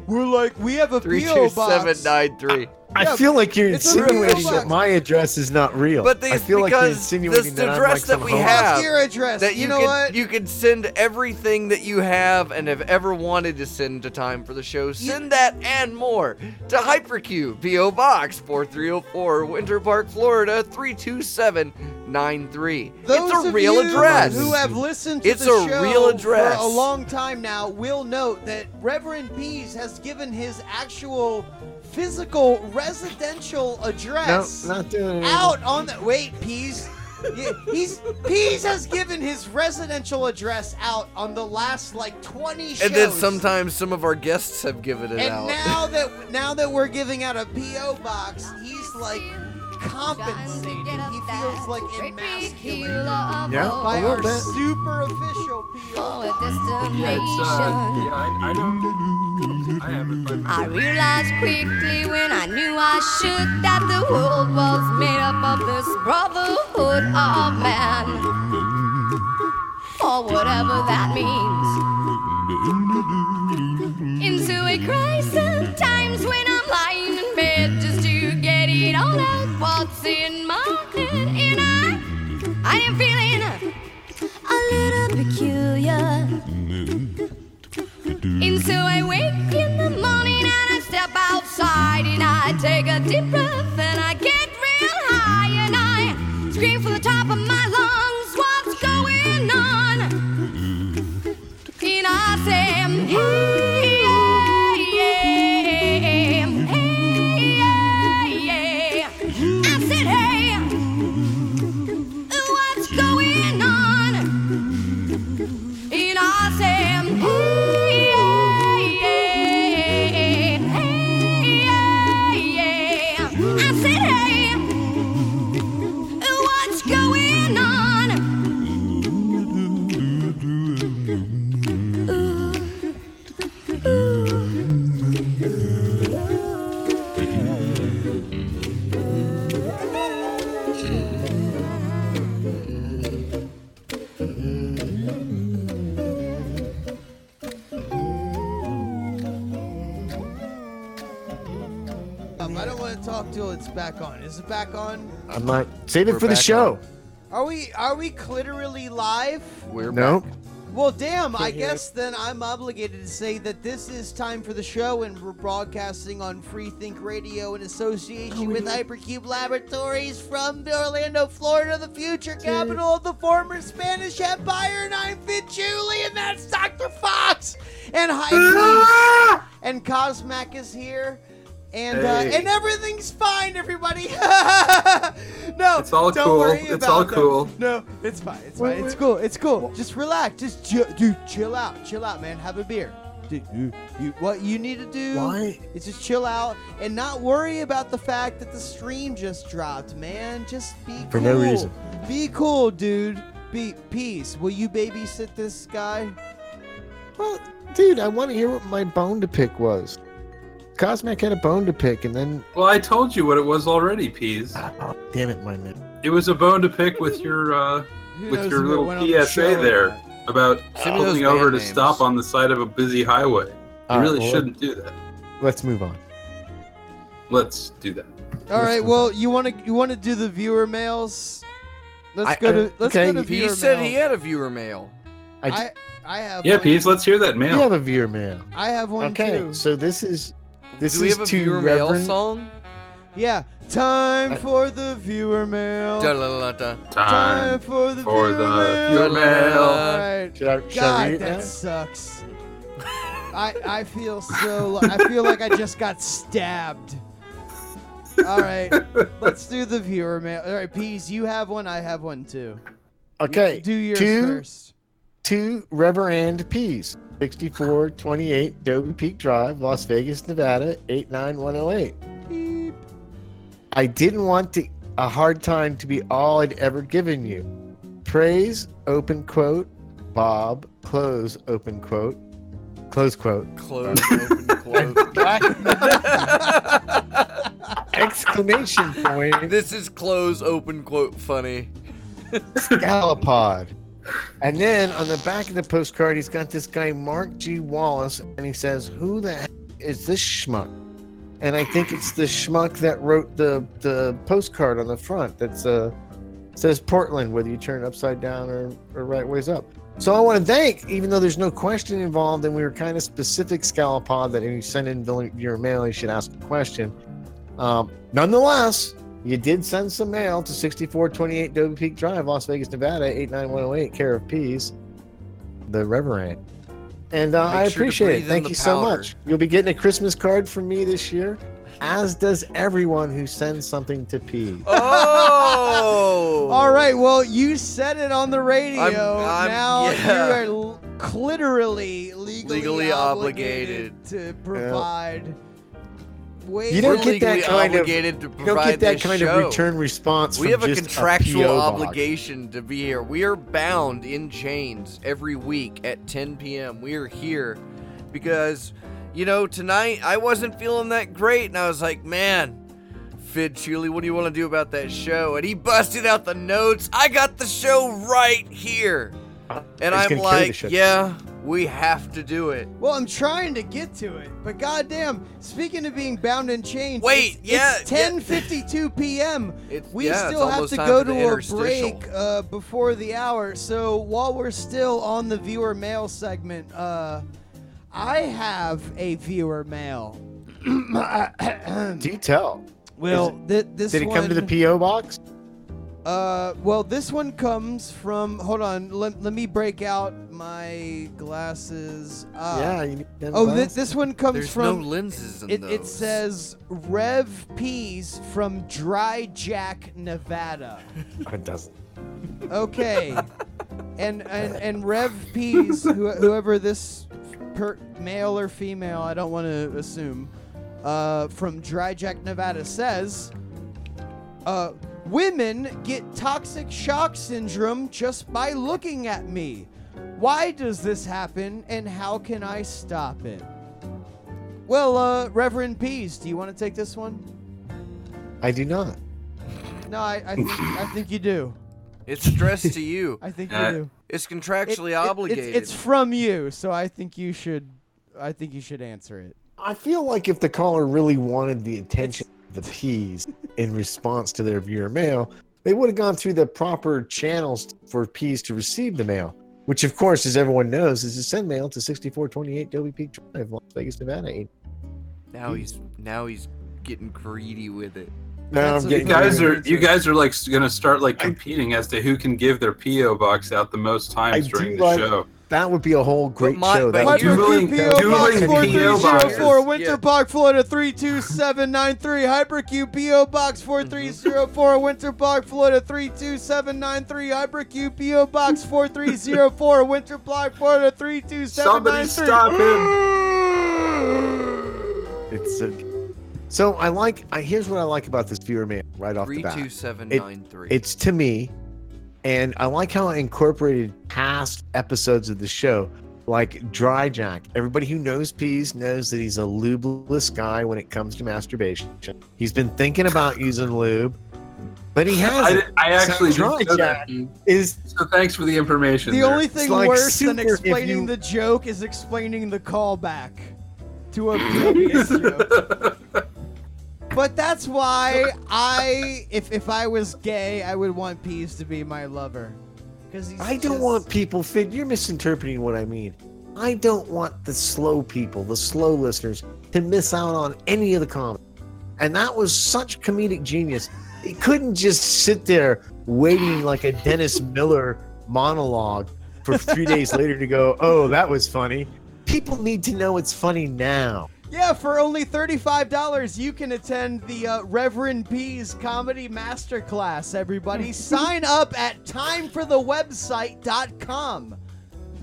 We're like, we have a PO box. 32793. I Yeah, feel like you're it's a real insinuating that my address is not real. But the- I feel like you're insinuating this that I'm address like that we have, your address. That you, you know can what? you can send everything that you have and have ever wanted to send to time for the show. Send that and more to Hypercube, PO Box 4304, Winter Park, Florida 32793. Those it's a of real you address. who have listened to It's the a show real address. for a long time now will note that Reverend Peas has given his actual physical residential No, address not doing it. out on the wait Peas. Yeah, he's Peas has given his residential address out on the last like 20 shows. and then sometimes some of our guests have given it And out. now that now that we're giving out a PO box, he's like compensating. He feels like emasculated Yeah, by a little our bit. super official PO. Yeah, it's uh, yeah, I, I don't. I have it, I realized quickly when I knew I should that the world was made up of this brotherhood of man. Or whatever that means. Into a crisis times when I'm what's in my. And I, I am feeling a little peculiar. And so I wake in the morning and I step outside and I take a deep breath and I get real high and I scream from the top of my lungs, what's going on? And I say, hey, it's back on. Is it back on? I'm not. Save it We're for the back show. Are we are we clitorally live? We're No. back. Well, damn, I Can't hear guess then I'm obligated to say that this is time for the show, and we're broadcasting on Free Think Radio in association with Hypercube Laboratories from Orlando, Florida, the future capital of the former Spanish Empire. And I'm Fidd Chewley, and that's Dr. Faux. And Hype ah! and Cosmac is here. And uh, and everything's fine, everybody. no, It's all don't cool. worry It's about all them. cool. No, it's fine. It's Wait, fine. It's wait. cool. It's cool. Just relax. Just chill, dude. Chill out. Chill out, man. Have a beer. Dude, you, you, what you need to do Why? is just chill out and not worry about the fact that the stream just dropped, man. Just be cool. For cool. no reason. Be cool, dude. Be peace. Will you babysit this guy? Well, dude, I want to hear what my bone to pick was. Cosmac had a bone to pick, and then Well, I told you what it was already, Peas. oh, damn it, my man. It was a bone to pick with your uh, with your little went on the PSA there about Send me pulling over to names. stop on the side of a busy highway. You All right, really well, shouldn't do that. Let's move on. Let's do that. All right. Well, you want to you want to do the viewer mails? Let's I- go to let's okay, go to He viewer He said mail. he had a viewer mail. I, I I have Yeah, one. Peas, let's hear that we mail. have a viewer mail. I have one Okay, too. so this is this Do we is have a to viewer mail Reverend. song? Yeah. Time for the viewer mail. Da-la-la-la-da. Time. for the for viewer the mail. viewer mail. All right. Should I, should I God, read it that now? sucks. I I feel so. I feel like I just got stabbed. All right, let's do the viewer mail. All right, Peas, you have one. I have one too. Okay, Do yours to first. to Reverend Peas, 6428 Dobie Peak Drive, Las Vegas, Nevada, 89108. Beep. I didn't want to, a hard time to be all I'd ever given you. Praise, open quote, Bob, close, open quote, close quote, Close, open, quote. exclamation point, this is close, open, quote, funny. Scalapod. And then on the back of the postcard, he's got this guy, Mark G. Wallace, and he says, Who the heck is this schmuck? And I think it's the schmuck that wrote the, the postcard on the front that's uh says Portland, whether you turn it upside down or, or right ways up. So I want to thank, even though there's no question involved, and we were kind of specific, Scalapod, that if you send in your mail, you should ask a question. Um, nonetheless, you did send some mail to 6428 Dobie Peak Drive, Las Vegas, Nevada, 89108, care of Peas, the Reverend. And uh, I appreciate breathe it. Thank the you so much. You'll be getting a Christmas card from me this year, as does everyone who sends something to Peas. Oh! All right. Well, you said it on the radio. I'm- I'm- now yeah. you are literally legally, Legally obligated, obligated. to provide. Way You don't get that kind of- You don't get that kind show. of return response. We have a contractual box. obligation to be here. We are bound in chains every week at 10 p.m. We are here because, you know, tonight I wasn't feeling that great, and I was like, man, Fidd Chewley, what do you want to do about that show? And he busted out the notes. I got the show right here. Uh, and He's I'm gonna carry the like, yeah, we have to do it. Well, I'm trying to get to it, but goddamn, speaking of being bound and chained, Wait, it's, yeah, it's yeah. 10:52 p.m. It's, We yeah, it's still have to go to a break uh, before the hour. So while we're still on the viewer mail segment, uh, I have a viewer mail. Do tell. Well, th- this Did it one, come to the PO box? Uh, well, this one comes from. Hold on, let, let me break out my glasses. Uh, yeah. You need Oh, this, glasses? this one comes There's from. no lenses in It, those. it says Rev Peas from Dry Jack, Nevada. It doesn't. Okay. and, and and Rev Peas, who, whoever this per, male or female, I don't want to assume, uh, from Dry Jack, Nevada says, uh, women get toxic shock syndrome just by looking at me. Why does this happen and how can I stop it? Well, uh, Reverend Peas, do you want to take this one? I do not. No, I, I think I think you do. It's stress to you. I think you Uh, do. It's contractually it- it- obligated. It's, it's from you, so I think you should. I think you should answer it. I feel like if the caller really wanted the attention the peas in response to their viewer mail, they would have gone through the proper channels for peas to receive the mail, which, of course, as everyone knows, is to send mail to 6428 Dobie Peak Drive, Las Vegas, Nevada. Now he's now he's getting greedy with it. Now I'm a You guys are you guys are like gonna start like I- competing as to who can give their PO box out the most times I during the like- show. That would be a whole great my- show. but That would you- be- Dueling- dueling PO boxes. Winter Yeah. Park, Florida 32793. Hypercube PO Box 4304. Mm-hmm. Winter Park, Florida 32793. Hypercube PO Box 4304. Winter Park, Florida 32793. Somebody stop him! It's a, so I like. I here's what I like about this viewer mail right off the Three bat. two seven nine three. It's to me, and I like how I incorporated past episodes of the show, like Dry Jack. Everybody who knows Peas knows that he's a lubeless guy when it comes to masturbation. He's been thinking about using lube, but he hasn't. I actually So Dry. Jack is So thanks for the information. The there. only thing like worse than explaining you- the joke is explaining the callback to a previous joke. But that's why I, if if I was gay, I would want Peas to be my lover. Because. I don't just- want people fit. You're misinterpreting what I mean. I don't want the slow people, the slow listeners, to miss out on any of the comedy. And that was such comedic genius. It couldn't just sit there waiting like a Dennis Miller monologue for three days later to go, oh, that was funny. People need to know it's funny now. Yeah, for only $35, you can attend the uh, Reverend P's Comedy Masterclass, everybody. Sign up at timeforthewebsite.com.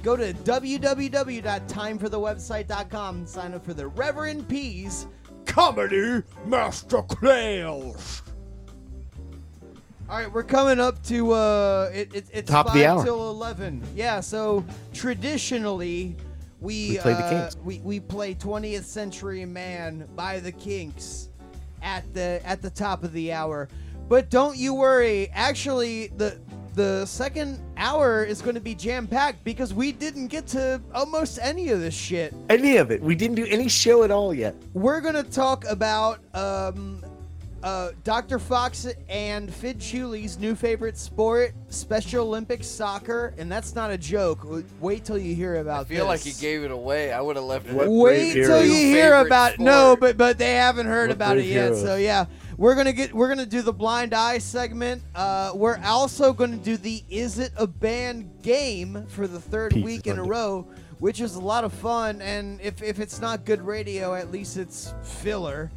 Go to www.timeforthewebsite.com and sign up for the Reverend P's Comedy Masterclass. All right, we're coming up to uh, it, it, it's Top of the hour. till eleven. Yeah, so traditionally we We play the uh, Kinks. we, we play 20th Century Man by the Kinks at the at the top of the hour. But don't you worry. Actually, the the second hour is going to be jam packed because we didn't get to almost any of this shit. Any of it. We didn't do any show at all yet. We're going to talk about um, uh, Dr. Faux and Fidd Chewley's new favorite sport, Special Olympics soccer, and that's not a joke. Wait till you hear about. I about feel like this. he gave it away. I would have left it. What at Wait till you hear Favorite about no, but but they haven't heard What about it great yet. So yeah, we're gonna get we're gonna do the blind eye segment. Uh, we're also gonna do the is it a band game for the third Piece week of in a row, which is a lot of fun. And if if it's not good radio, at least it's filler.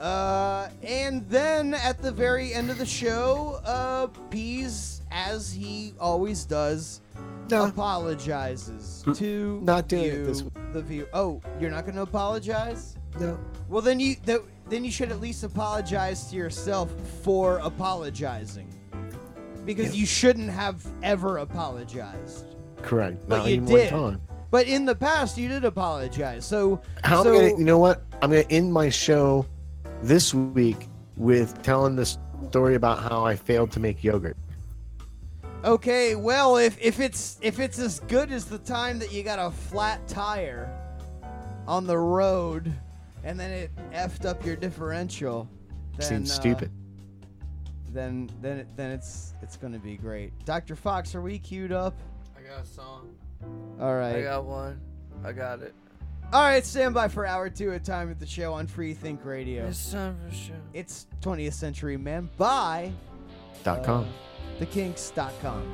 Uh, and then at the very end of the show, uh, Peas, as he always does, No. apologizes to Not doing it this week. the view. Oh, you're not going to apologize? No. Well, then you th- then you should at least apologize to yourself for apologizing, because you shouldn't have ever apologized. Correct. But Not you even did. one time. But in the past, you did apologize. So How so, gonna, you know what? I'm gonna end my show this week with telling the story about how I failed to make yogurt. Okay, well, if if it's if it's as good as the time that you got a flat tire on the road, and then it effed up your differential, then Seems uh, stupid. Then then it, then it's it's gonna be great. Dr. Faux, are we queued up? I got a song. All right. I got one. I got it. All right, stand by for hour two of time at the show on Free Think Radio. It's time for the show. It's 20th Century Man by Dot com. thekinks.com.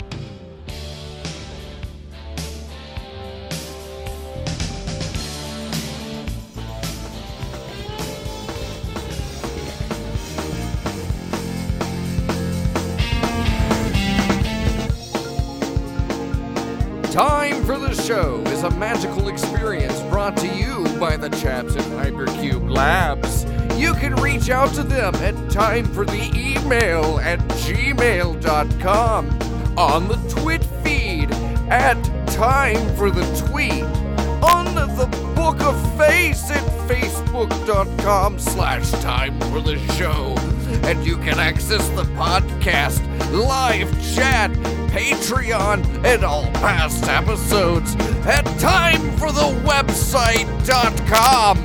Time for the Show is a magical experience brought to you by the chaps at Hypercube Labs. You can reach out to them at timefortheemail at gmail.com, on the twit feed at Time for the Tweet, on the Book a Face at facebook.com slash time for the show. And you can access the podcast, live chat, Patreon, and all past episodes at timeforthewebsite.com.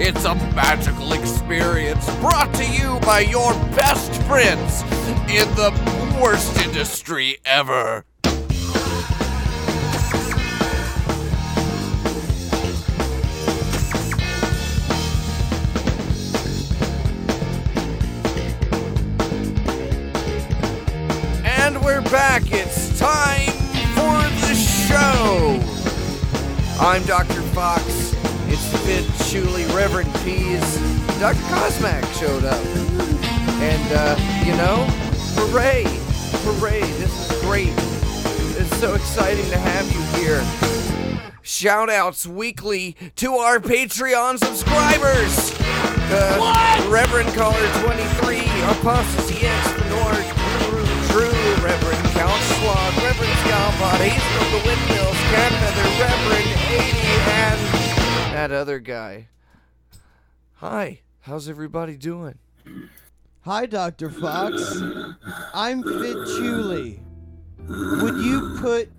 It's a magical experience brought to you by your best friends in the worst industry ever. And we're back. It's time for the show. I'm Dr. Faux. It's Fidd Chewley, Reverend Peas. Dr. Cosmac showed up. And, uh, you know, hooray! Hooray! This is great. It's so exciting to have you here. Shout outs weekly to our Patreon subscribers. Uh, Reverend Caller 23, Apostasy Hazel of the Windmills, Reverend 80, and that other guy. Hi, how's everybody doing? Hi, Dr. Faux. I'm Fidd Chewley. Would you put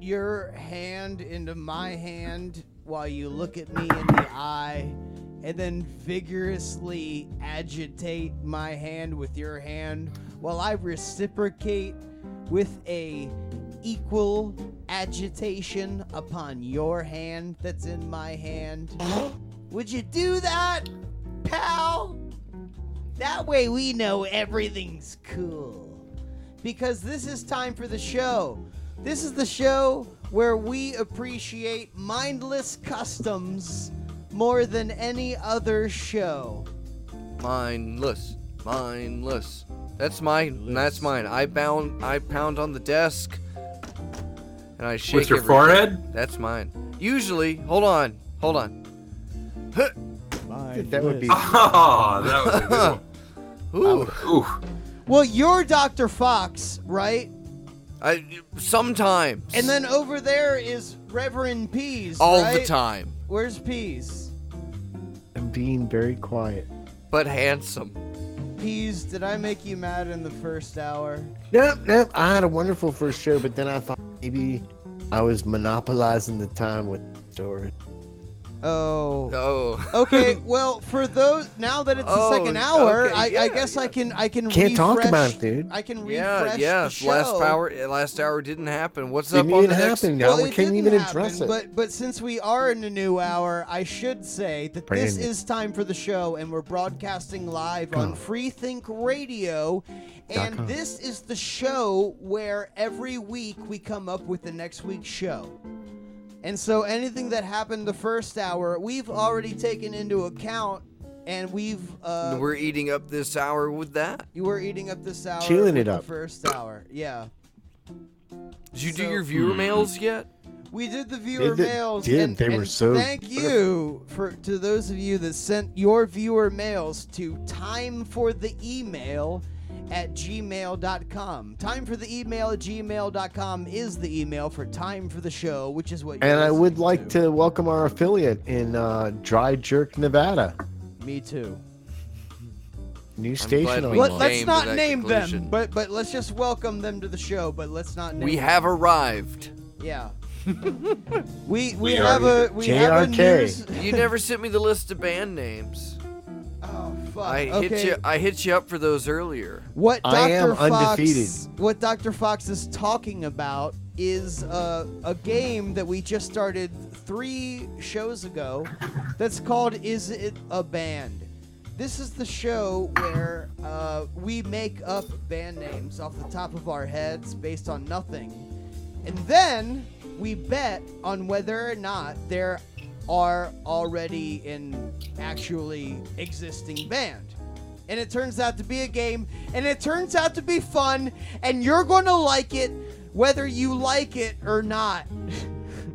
your hand into my hand while you look at me in the eye and then vigorously agitate my hand with your hand while I reciprocate with a equal agitation upon your hand that's in my hand? Would you do that, pal? That way we know everything's cool. Because this is time for the show. This is the show where we appreciate mindless customs more than any other show. Mindless, mindless. That's mine. That's mine. I bound. I pound on the desk, and I shake. With your everything. forehead? That's mine. Usually, hold on, hold on. That would be. Oh, that was a good Ooh. Ooh. Well, you're Dr. Faux, right? I sometimes. And then over there is Reverend Peas. all right? the time, Where's Peas? I'm being very quiet. but handsome. Did I make you mad in the first hour? Nope, nope. I had a wonderful first show, but then I thought maybe I was monopolizing the time with stories. Oh. Oh. Okay, well, for those now that it's the Oh, second hour, okay, I, yeah, I guess I can I can Can't talk refresh- about it, dude. I can refresh yeah. the show. Last hour, last hour didn't happen. What's Didn't up on even the next? happen. Well, we it can't didn't even happen, address it. But but since we are in a new hour, I should say that this Brandon. is time for the show, and we're broadcasting live on Come. Free Think Radio. And com. this is the show where every week we come up with the next week's show. And so anything that happened the first hour, we've already taken into account, and we've uh, We're eating up this hour with that. you were eating up this hour, Chilling it up. The first hour, yeah. Did you do your viewer mails yet? We did the viewer did- mails. did. And, They were and so Thank you for to those of you that sent your viewer mails to time for the email at gmail.com. Time for the email at gmail.com is the email for time for the show, which is what. you're And I would listening like to welcome our affiliate in uh, Dry Jerk, Nevada. Me too. New station on Let, let's not name conclusion. them, but but let's just welcome them to the show. But let's not name. We them. have arrived. Yeah. we we, We have are a we have a news. You never sent me the list of band names. Oh fuck. I okay. hit you. I hit you up for those earlier. What Dr. I am Faux, undefeated. What Dr. Faux is talking about is uh, a game that we just started three shows ago that's called Is It a Band? This is the show where uh, we make up band names off the top of our heads based on nothing. And then we bet on whether or not there are already in actually existing band. And it turns out to be a game, and it turns out to be fun, and you're going to like it whether you like it or not.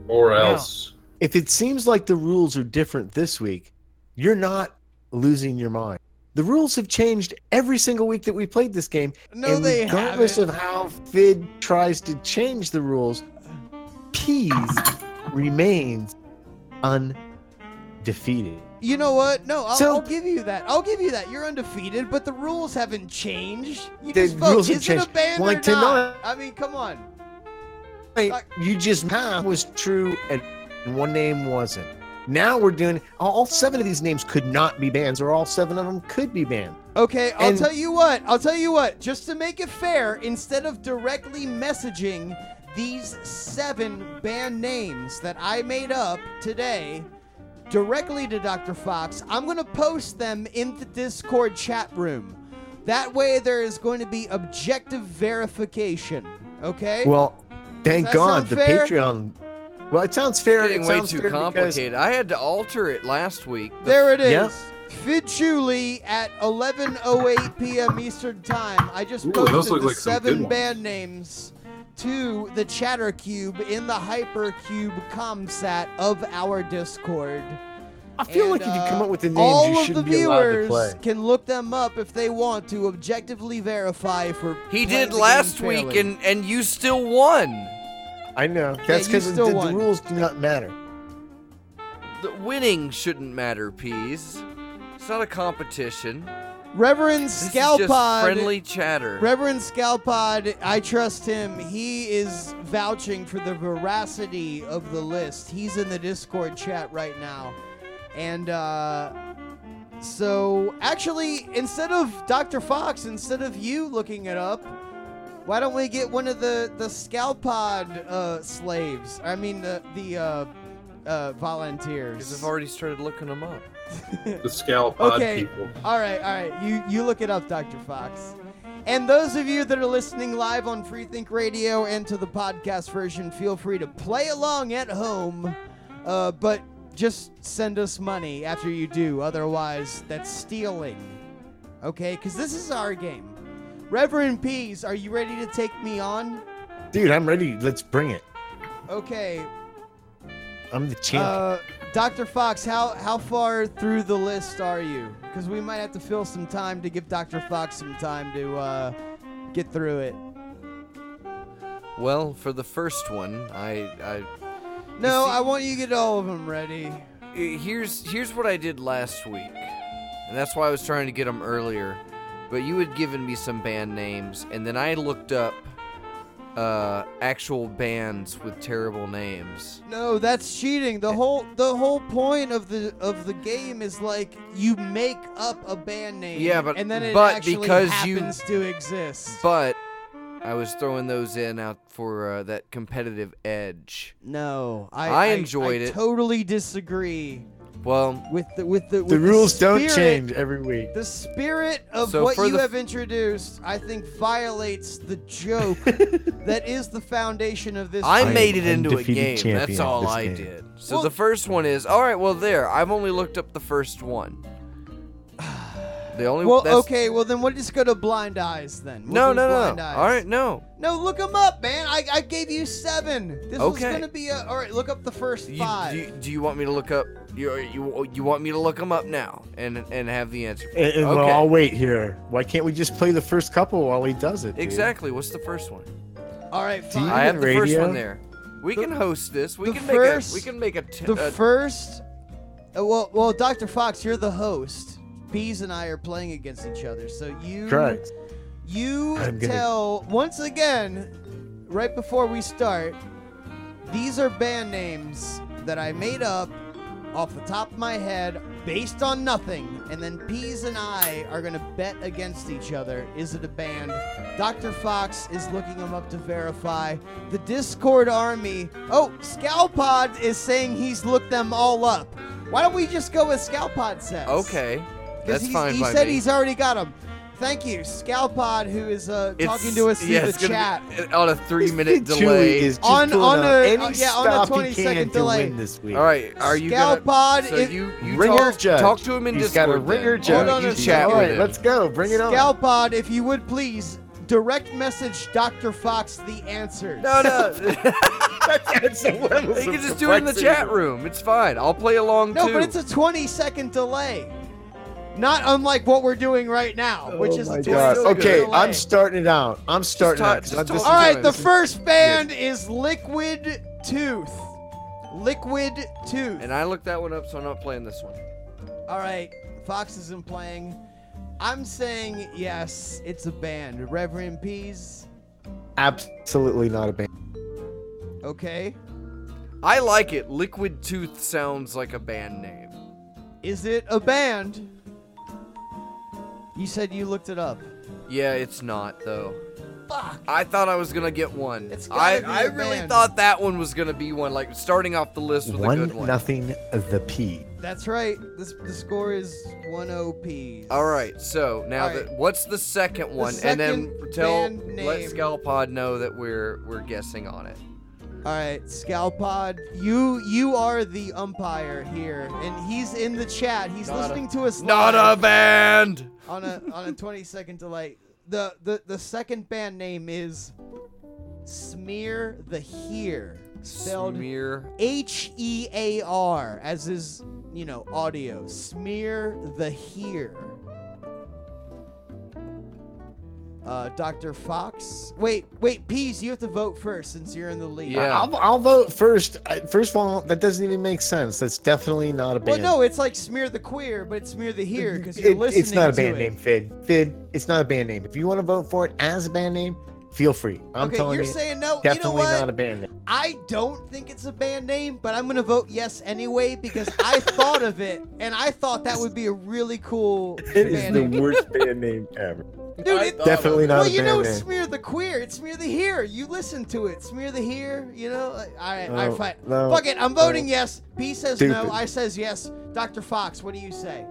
Or else. If it seems like the rules are different this week, you're not losing your mind. The rules have changed every single week that we played this game. No, and they regardless haven't. of how Fidd tries to change the rules, Peas remains undefeated. You know what? No, I'll, So- I'll give you that. I'll give you that. You're undefeated, but the rules haven't changed. You The just vote. rules have Is it a changed. band Like or not? tonight- I mean, come on. you just now was true and one name wasn't. Now we're doing all seven of these names could not be bands, or all seven of them could be banned. Okay, I'll And- tell you what. I'll tell you what. Just to make it fair, instead of directly messaging these seven band names that I made up today directly to Dr. Fox, I'm going to post them in the Discord chat room. That way, there is going to be objective verification. Okay? Well, thank God the fair? Patreon. Well, it sounds fair. Getting it way sounds too fair because- complicated. I had to alter it last week. The There it is. Yeah. Fidd Chewley at 11:08 p.m. Eastern Time. I just Ooh, posted those look the like some good seven ones. band names to the Chatter Cube in the Hypercube comsat of our Discord. I feel And, like if you come uh, up with the names, all you of should the be allowed to viewers can look them up if they want to objectively verify for. He did last week, fairly. and and you still won. I know. That's you because the, the rules do not matter. The winning shouldn't matter, peas. It's not a competition. Reverend This Scalpod. friendly chatter. Reverend Scalpod, I trust him. He is vouching for the veracity of the list. He's in the Discord chat right now. And uh so actually instead of Dr. Faux, instead of you looking it up, why don't we get one of the the Scalpod uh slaves? I mean the the uh uh volunteers. Because I've already started looking them up. The scalpod Okay. people. All right, all right. You you look it up, Dr. Faux. And those of you that are listening live on Freethink Radio and to the podcast version, feel free to play along at home. Uh, but just send us money after you do. Otherwise, that's stealing. Okay? Because this is our game. Reverend Peas, are you ready to take me on? Dude, I'm ready. Let's bring it. Okay. I'm the champion. Uh, Dr. Faux, how how far through the list are you? Because we might have to fill some time to give Dr. Faux some time to uh, get through it. Well, for the first one, I, I No, see- I want you to get all of them ready. Here's here's what I did last week, and that's why I was trying to get them earlier. But you had given me some band names, and then I looked up uh, actual bands with terrible names. No, that's cheating. The whole the whole point of the of the game is like you make up a band name. Yeah, but- and then it but actually because you- happens to exist. But I was throwing those in out for uh, that competitive edge. no, I I enjoyed I it. Totally disagree Well, with the with the with the rules don't change every week. The spirit of So what you the have introduced, I think, violates the joke that is the foundation of this. I game. made it into a undefeated game. That's all I game. did. So Well- the first one is all right. Well, there. I've only looked up the first one. The only Well, that's- okay. Well, then we'll just go to blind eyes then. We'll No, no, blind no. eyes. All right, no. No, look them up, man. I, I gave you seven. This was gonna be a. All right, look up the first You, five. do, you, do you want me to look up? You, you you want me to look them up now and and have the answer? And, and well, Okay. I'll wait here. Why can't we just play the first couple while he does it? dude? Exactly. What's the first one? all right, fine. I have the first one there. We The- can host this. We can first- make a. We can make a. T- the a- first. Uh, well, well, Dr. Faux, you're the host. Peas and I are playing against each other, so you. Correct. You I'm gonna- tell once again, right before we start, these are band names that I made up off the top of my head based on nothing, and then Peas and I are gonna bet against each other. Is it a band? Dr. Faux is looking them up to verify. The Discord army. Oh, Scalpod is saying he's looked them all up. Why don't we just go with Scalpod says? okay, 'Cause that's he's- fine He by said me. he's already got them. Thank you, Scalpod, who is uh, talking to us through yeah, the chat. Be on a three-minute delay. is On- on a- any uh, yeah, on a stop 20 he second can delay. to win this week. All right, are you Scalpod, gonna? So if- you you Ringer talk, judge. talk to him in He's Discord. got a ringer judge. Hold on a chat All with right, him. let's go. Bring it on. Scalpod, if you would please direct message Dr. Faux the answers. No, no. That's a level you can just do it in the chat room. It's fine. I'll play along No, too. but it's a 20 second delay. Not unlike what we're doing right now, oh which oh is my God. Okay. I'm starting it out. I'm starting talk- out. 'cause just I'm All right, the first band is Liquid Tooth. Liquid Tooth. and I looked that one up, so I'm not playing this one. All right, Faux isn't playing. I'm saying yes, it's a band. Reverend Peas. absolutely not a band. Okay. I like it. Liquid Tooth sounds like a band name. Is it a band? You said you looked it up. Yeah, it's not though. Fuck. I thought I was gonna get one. It's I, gotta be I a really band. thought that one was gonna be one, like starting off the list with a One good one. nothing. The P. That's right. This the score is one OP. All right, so now All right. that what's the second one, and then second tell band let name. Scalpod know that we're we're guessing on it. All right, Scalpod, you you are the umpire here, and he's in the chat. He's Not a- listening to us Not a band. On a on a 20 second delay. The the the second band name is Smear the Hear, spelled Smear. H E A R, as is you know audio. Smear the Hear. Uh, Dr. Faux. Wait, wait, Peas, you have to vote first since you're in the lead. Yeah. I'll, I'll vote first. First of all, that doesn't even make sense. That's definitely not a band. Well, band. no, it's like smear the queer, but it's smear the here because you're It- listening. it's not a band it. name, Fidd. Fidd, it's not a band name. If you want to vote for it as a band name, feel free. I'm okay, telling you're you, saying no. You know definitely what? not a band name. I don't think it's a band name, but I'm gonna vote yes anyway because I thought of it and I thought that would be a really cool It is band the name. worst band name ever. Dude, it, Definitely not well, a you band know, name. smear the queer. It's smear the here. You listen to it. Smear the here. You know. Like, all right, all right, No, fine. no, Fuck it. I'm voting no. yes. P says no. I says yes. Dr. Faux, what do you say?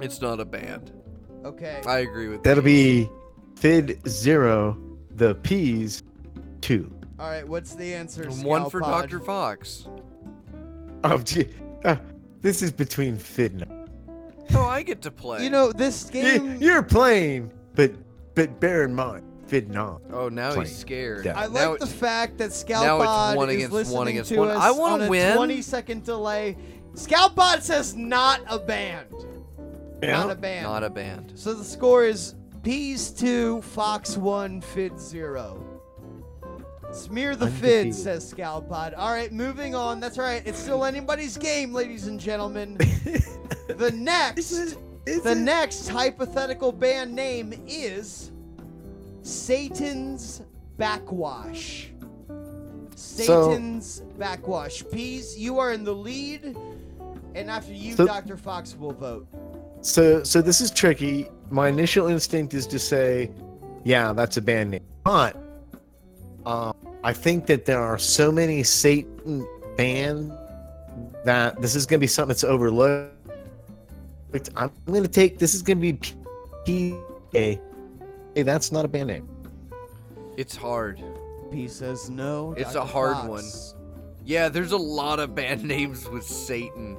It's not a band. Okay. I agree with That'll Peas. be Fidd zero, the P's two. all right. What's the answer? one for Scalpod? Dr. Faux. Oh, gee. Uh, this is between Fidd and Oh, I get to play. You know this game. You- You're playing, but but bear in mind, Fidd not. Oh, now playing. he's scared. Yeah. I Now like the fact that now it's Scalpod one is against listening one against to one. us I wanna on a win. 20 second delay. Scalpod says not a band. Not a band. Not a band. So the score is Peas 2, Faux 1, Fidd 0. Smear the Fidd, says Scalpod. All right, moving on. That's right. It's still anybody's game, ladies and gentlemen. the next, the next hypothetical band name is Satan's Backwash. Satan's Backwash. Peas, you are in the lead, and after you, So- Dr. Faux will vote. So so this is tricky. My initial instinct is to say, yeah, that's a band name. But um, I think that there are so many Satan bands that this is gonna be something that's overlooked. I'm gonna take this is gonna be P A. Hey, that's not a band name. It's hard. P says no. It's a hard Faux. Yeah, there's a lot of band names with Satan.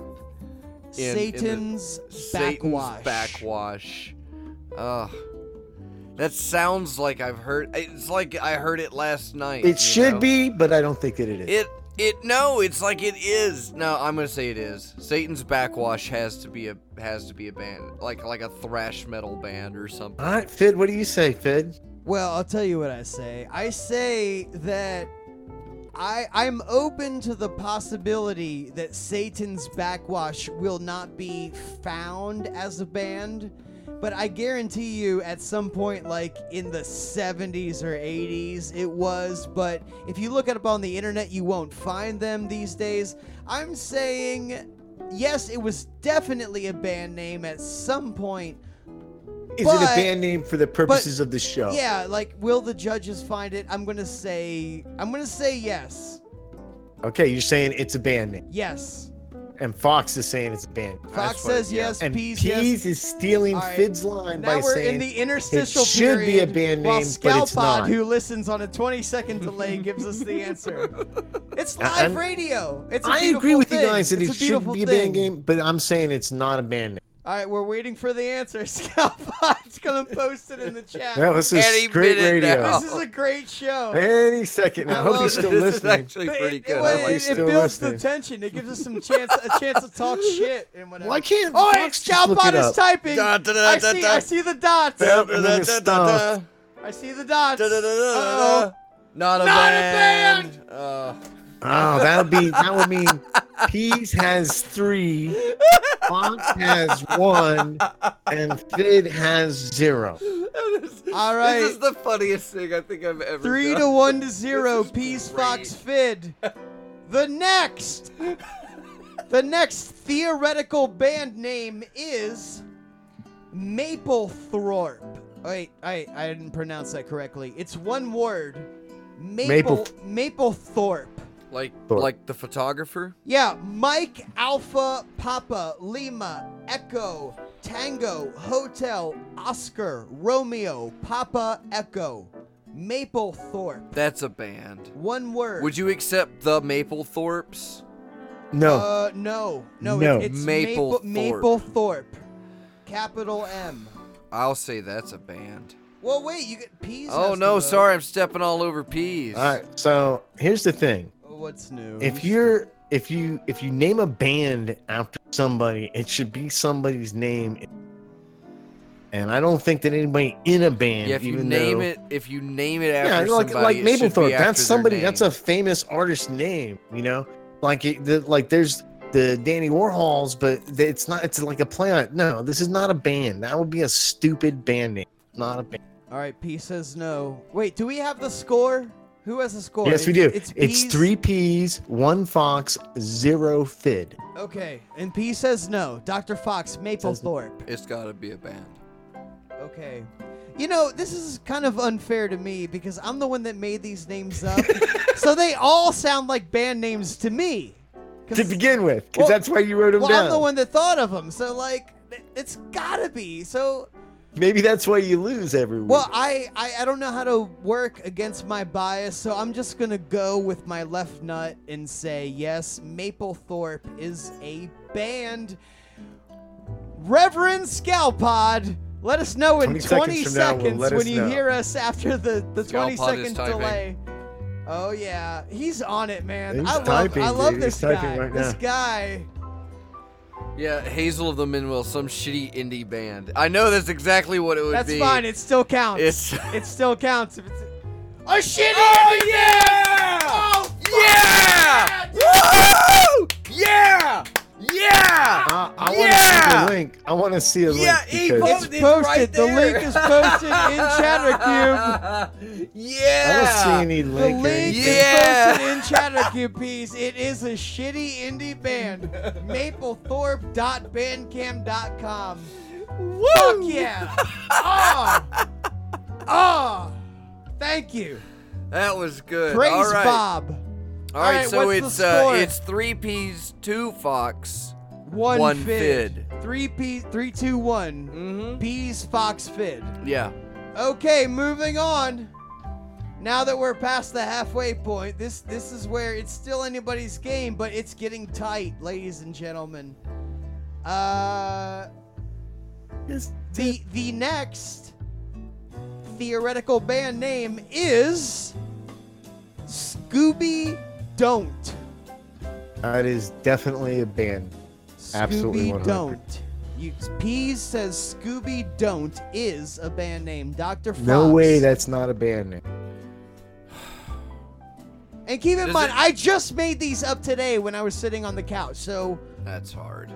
in- in the- Satan's Satan's backwash. Backwash. Ugh. That sounds like I've heard. It's like I heard it last night. It should know? be, but I don't think that it is. It it no. It's like it is. No, I'm gonna say it is. Satan's backwash has to be a has to be a band like like a thrash metal band or something. All right, Fidd, what do you say, Fidd? Well, I'll tell you what I say. I say that I I'm open to the possibility that Satan's Backwash will not be found as a band, but I guarantee you at some point like in the 70s or 80s it was, but if you look it up on the internet you won't find them these days. I'm saying yes, it was definitely a band name at some point. Is it a band name for the purposes of the show? Yeah, like will the judges find it? I'm gonna say I'm gonna say yes. Okay, you're saying it's a band name, Yes. And Faux is saying it's a band. Faux says yeah. yes, And Peas Peas yes. is stealing right. Fidd's line Now by we're saying in the interstitial it should be a band name, but it's Scalpod, not. who listens on a 20 second delay, gives us the answer. It's live I'm- radio. It's a I agree with you guys that It's it should be a band game, but I'm saying it's not a band name. All right, we're waiting for the answer. Scalpod's gonna post it in the chat. Well, this is Any great radio. now. this is a great show. Any second now. I hope you're still this listening. is actually pretty it, good. It, I it- like it still builds listening. the tension. It gives us some chance, a chance to talk shit and whatever. Why can't Oh, Faux hey, just Scalpod it is up? typing. Da, da, da, I see. da. I see the dots. Yep, and then it stopped. I see the dots. Not a Not a band. Uh, Oh, that'll be that would mean Peas has three Faux has one, and Fidd has zero. All right. This is the funniest thing I think I've ever Three done. to one to zero. This Peas. Faux Fidd. The next, the next theoretical band name is Maplethorpe. Wait, I I didn't pronounce that correctly. It's one word. Maple Maplethorpe. Like Thorpe. like the photographer. Yeah, Mike Alpha Papa Lima Echo Tango Hotel Oscar Romeo Papa Echo Maplethorpe. That's a band. One word. Would you accept the Maplethorpes? No, Uh, no, no, No. It's, it's Maplethorpe. Maple, Maplethorpe, capital M. I'll say that's a band. Well, wait, you get peas. Oh no, sorry, I'm stepping all over peas. all right. So here's the thing: What's new? if you're if you if you name a band after somebody, it should be somebody's name. And I don't think that anybody in a band, yeah, if you name though- it, if you name it yeah, after like somebody, like Maplethorpe. That's somebody. That's a famous artist name. You know, like it, the, like there's the Dandy Warhols, but it's not. It's like a play on. it. No, this is not a band. That would be a stupid band name. Not a band. All right, P says no. Wait, do we have the score? Who has the score? yes, we do. It's, It's, P's? three peas, one fox, zero fid. Okay, and P says no. Dr. Faux Maplethorpe. It's got to be a band. Okay. You know, this is kind of unfair to me because I'm the one that made these names up. so they all sound like band names to me. To begin with, because Well- that's why you wrote them well, down. I'm the one that thought of them. So, like, it's gotta be. So, Maybe that's why you lose every week. well, I, I, I don't know how to work against my bias, so I'm just gonna go with my left nut and say yes, Maplethorpe is a band. Reverend Scalpod, let us know in 20 20 seconds from now, seconds will when you know. hear us after the, the 20 Scalpod is second typing. delay. Oh yeah, he's on it, man. He's I love, typing, I love dude. this He's guy. right this now. guy. Yeah, Hazel of the Minwell, some shitty indie band. I know that's exactly what it would be. That's be. fine. It still counts. It's- it still counts. If it's a shitty. Oh yeah! Oh, yeah! Woo! Yeah! Yeah! Uh, I want to see the link. I want to see a link. Yeah, because posted It's posted. right the link there. is posted in ChatterCube. yeah! I don't see any The link. or link. Yeah. is posted in ChatterCube piece. It is a shitty indie band. Maplethorpe.bandcamp.com. Woo! Fuck yeah! Oh! Oh! Thank you. That was good. Praise All right. Bob. All right, Alright, so what's the it's uh, it's three peas, two fox. One, One fid. fid. Three P three two one. Mm-hmm. Peas Faux Fidd. Yeah. Okay, moving on. Now that we're past the halfway point, this this is where it's still anybody's game, but it's getting tight, ladies and gentlemen. Uh the the next theoretical band name is Scooby Don't. That is definitely a band. Absolutely Scooby 100. Don't. You, Peas says Scooby Don't is a band name. Dr. Faux. No way that's not a band name. And keep in Does mind, it- I just made these up today when I was sitting on the couch. So That's hard.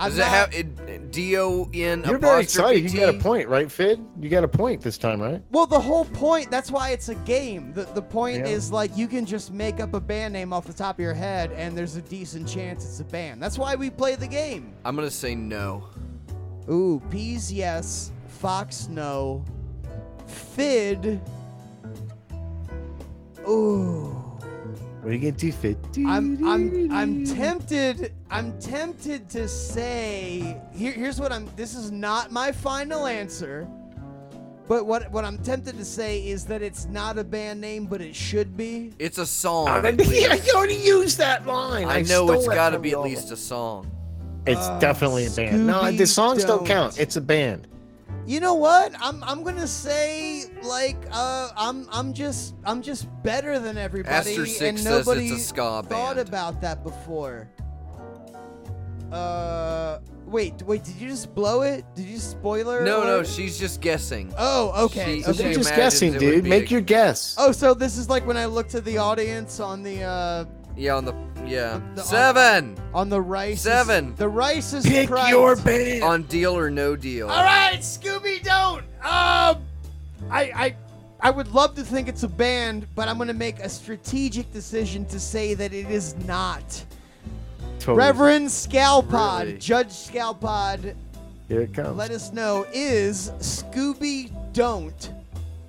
I'm Does not, it have it, D O N You're very apostrophe excited. You got a point, right, Fidd? You got a point this time, right? Well, the whole point. That's why it's a game. The the point Yeah. is like you can just make up a band name off the top of your head, and there's a decent chance it's a band. That's why we play the game. I'm gonna say no. Ooh, Peas yes, Faux no, Fidd. Ooh. What are you gonna do, Fidd? I'm I'm I'm tempted I'm tempted to say here, here's what I'm this is not my final answer. But what what I'm tempted to say is that it's not a band name, but it should be. It's a song. At then- least. yeah, you already used that line. I know it's got to be at least a song. It's Uh, definitely a band. No, the songs don't Don't. count. It's a band. You know what? I'm I'm gonna say like uh I'm I'm just I'm just better than everybody, Aster Six and says nobody it's a ska thought band. about that before. Uh, wait, wait, did you just blow it? Did you spoiler? No, no, alert? she's just guessing. Oh, okay. She- So okay. you're just imagines guessing, it would dude. be Make a- your guess. Oh, so this is like when I look to the audience on the uh Yeah, on the Yeah. The- Seven on the rice. Seven. The rice is Pick Christ. your band. on Deal or No Deal. All right, Scooby, don't. Um, I, I, I would love to think it's a band, but I'm gonna make a strategic decision to say that it is not. Totally. Reverend Scalpod, Really? Judge Scalpod, Here it comes. let us know is Scooby Don't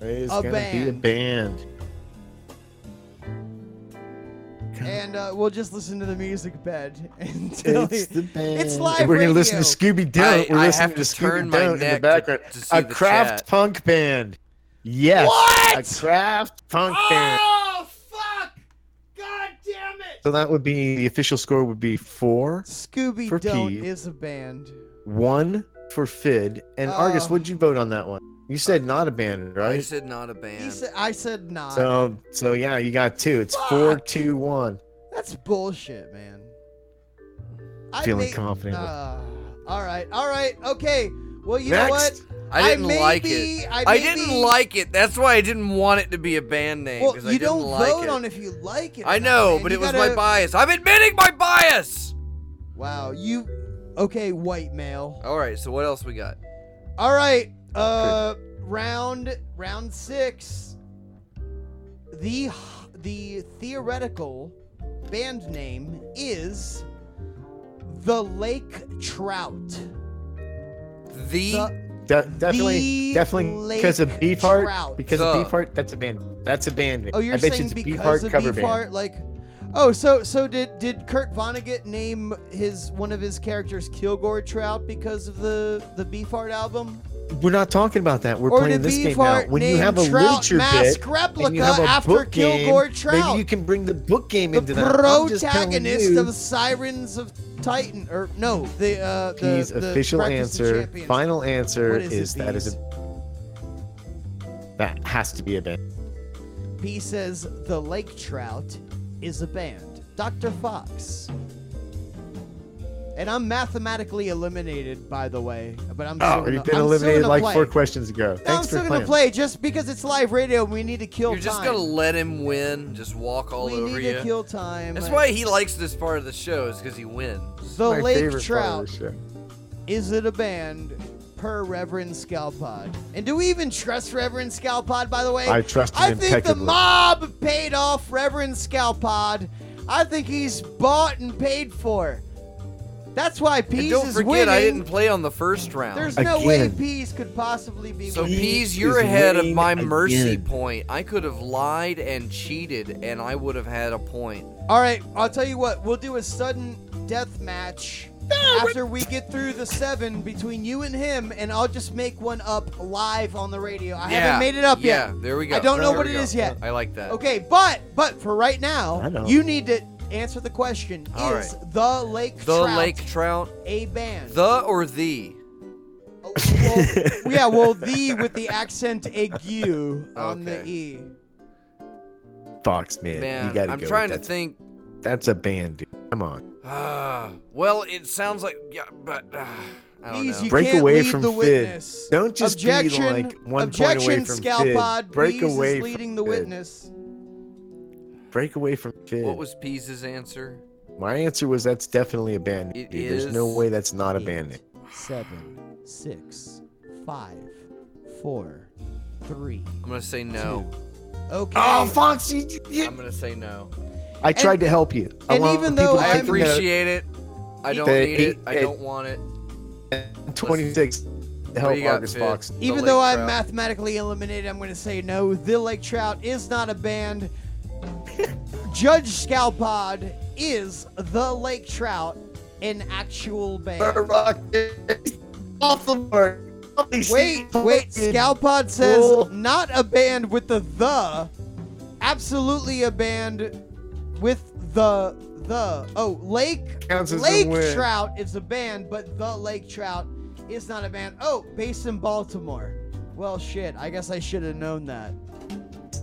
It's a gonna be a band. band. And uh, we'll just listen to the music bed until It's he- the band. It's live And we're gonna listen to. Scooby Don't. I- We're I listening have to to turn Scooby my Don't in the neck to- background. to see a the craft chat. punk band. Yes. What? A craft punk band. Oh fuck! God damn it! So that would be the official score would be four, Scooby Doo is a band. one for Fidd, and Argus. Oh. What'd you vote on that one? You said not a band, I right? said not a He band. said, I said not. So, so yeah, you got two. It's four, Fuck. two, one. That's bullshit, man. I Feeling may- confident. Uh, all right, all right, okay. Well, you know what? I didn't may like be- it. I I, didn't be- like it. That's why I didn't want it to be a band name. Well, 'cause you I didn't don't like vote it. on if you like it. I know, man. but You it was gotta- my bias. I'm admitting my bias. Wow, you. Okay, white male. All right, so what else we got? All right, uh, round round six. The the theoretical band name is the Lake Trout. The, The- De- definitely, The definitely because of Lake Beefheart. Trout. Because The. of Beefheart, that's a band. That's a band. name. Oh, you're I bet saying you it's because Beefheart of cover Beefheart, band. like. Oh, so so did did Kurt Vonnegut name his one of his characters Kilgore Trout because of the the Beefheart album? We're not talking about that. We're Or playing this game now. When you have a Trout literature Mask bit replica and you have a after book game, Kilgore Trout? maybe you can bring the book game The into that. Telling protagonist you, of Sirens of Titan, or no, the uh, the, the official Breakfast of answer, final answer What is it, is that is a that has to be a band. P says the Lake Trout is a band. Dr. Fox. And I'm mathematically eliminated, by the way. But I'm oh, still Oh, gonna, you've been I'm eliminated like play. four questions ago. No, I'm still gonna play just because it's live radio and we need to kill you're just time. gonna let him win, just walk all we over need you. to kill time. That's why he likes this part of the show, is because he wins. the My Lake Trout the is it a band per Reverend Scalpod? And do we even trust Reverend Scalpod, by the way? I trust him I think the mob paid off Reverend Scalpod. I think he's bought and paid for. That's why Peas And don't is forget, winning. I didn't play on the first round. There's no way Again. Peas could possibly be so winning. Peas, you're is ahead of winning my mercy point. I could have lied and cheated, and I would have had a point. All right, I'll tell you what. We'll do a sudden death match after we get through the seven between you and him, and I'll just make one up live on the radio. I yeah, haven't made it up yet. yeah, there we go. I don't know There what we it go. is yet. I like that. Okay, but but for right I now, know. you need to answer the question: All Is the Lake The Trout Lake Trout, a band? the or the? Oh, well, yeah, well, the with the accent aigu on the e. Faux man, you Man, gotta I'm go. trying to that's, think. That's a band, dude. Come on. Ah, well, it sounds like yeah, but uh, I don't Please, know. you Break can't away lead from the Fidd. witness. Don't just be objection, like one point objection, away from Scalpod. Fidd. Break Peas away is from leading the Fidd. witness. Break away from Fidd. What was Peas's answer? My answer was that's definitely a band. It dude. There's is no way that's not a Eight, band name. Seven, six, five, four, three. I'm gonna say no. Okay. Oh, Faux, you, you- I'm gonna say no. I tried to help you. I and want even though I I'm- think that appreciate it. I don't need it. I don't want it. 26 help you got, Argus Faux. Even though I'm Trout. mathematically eliminated, I'm going to say no. The Lake Trout is not a band. Judge Scalpod is the Lake Trout, an actual band. Off. Wait, wait. Scalpod says not a band with the the. Absolutely a band with the the. Oh, Lake Counts as a Lake. Trout is a band, but the Lake Trout is not a band. Oh, based in Baltimore. Well, shit. I guess I should have known that.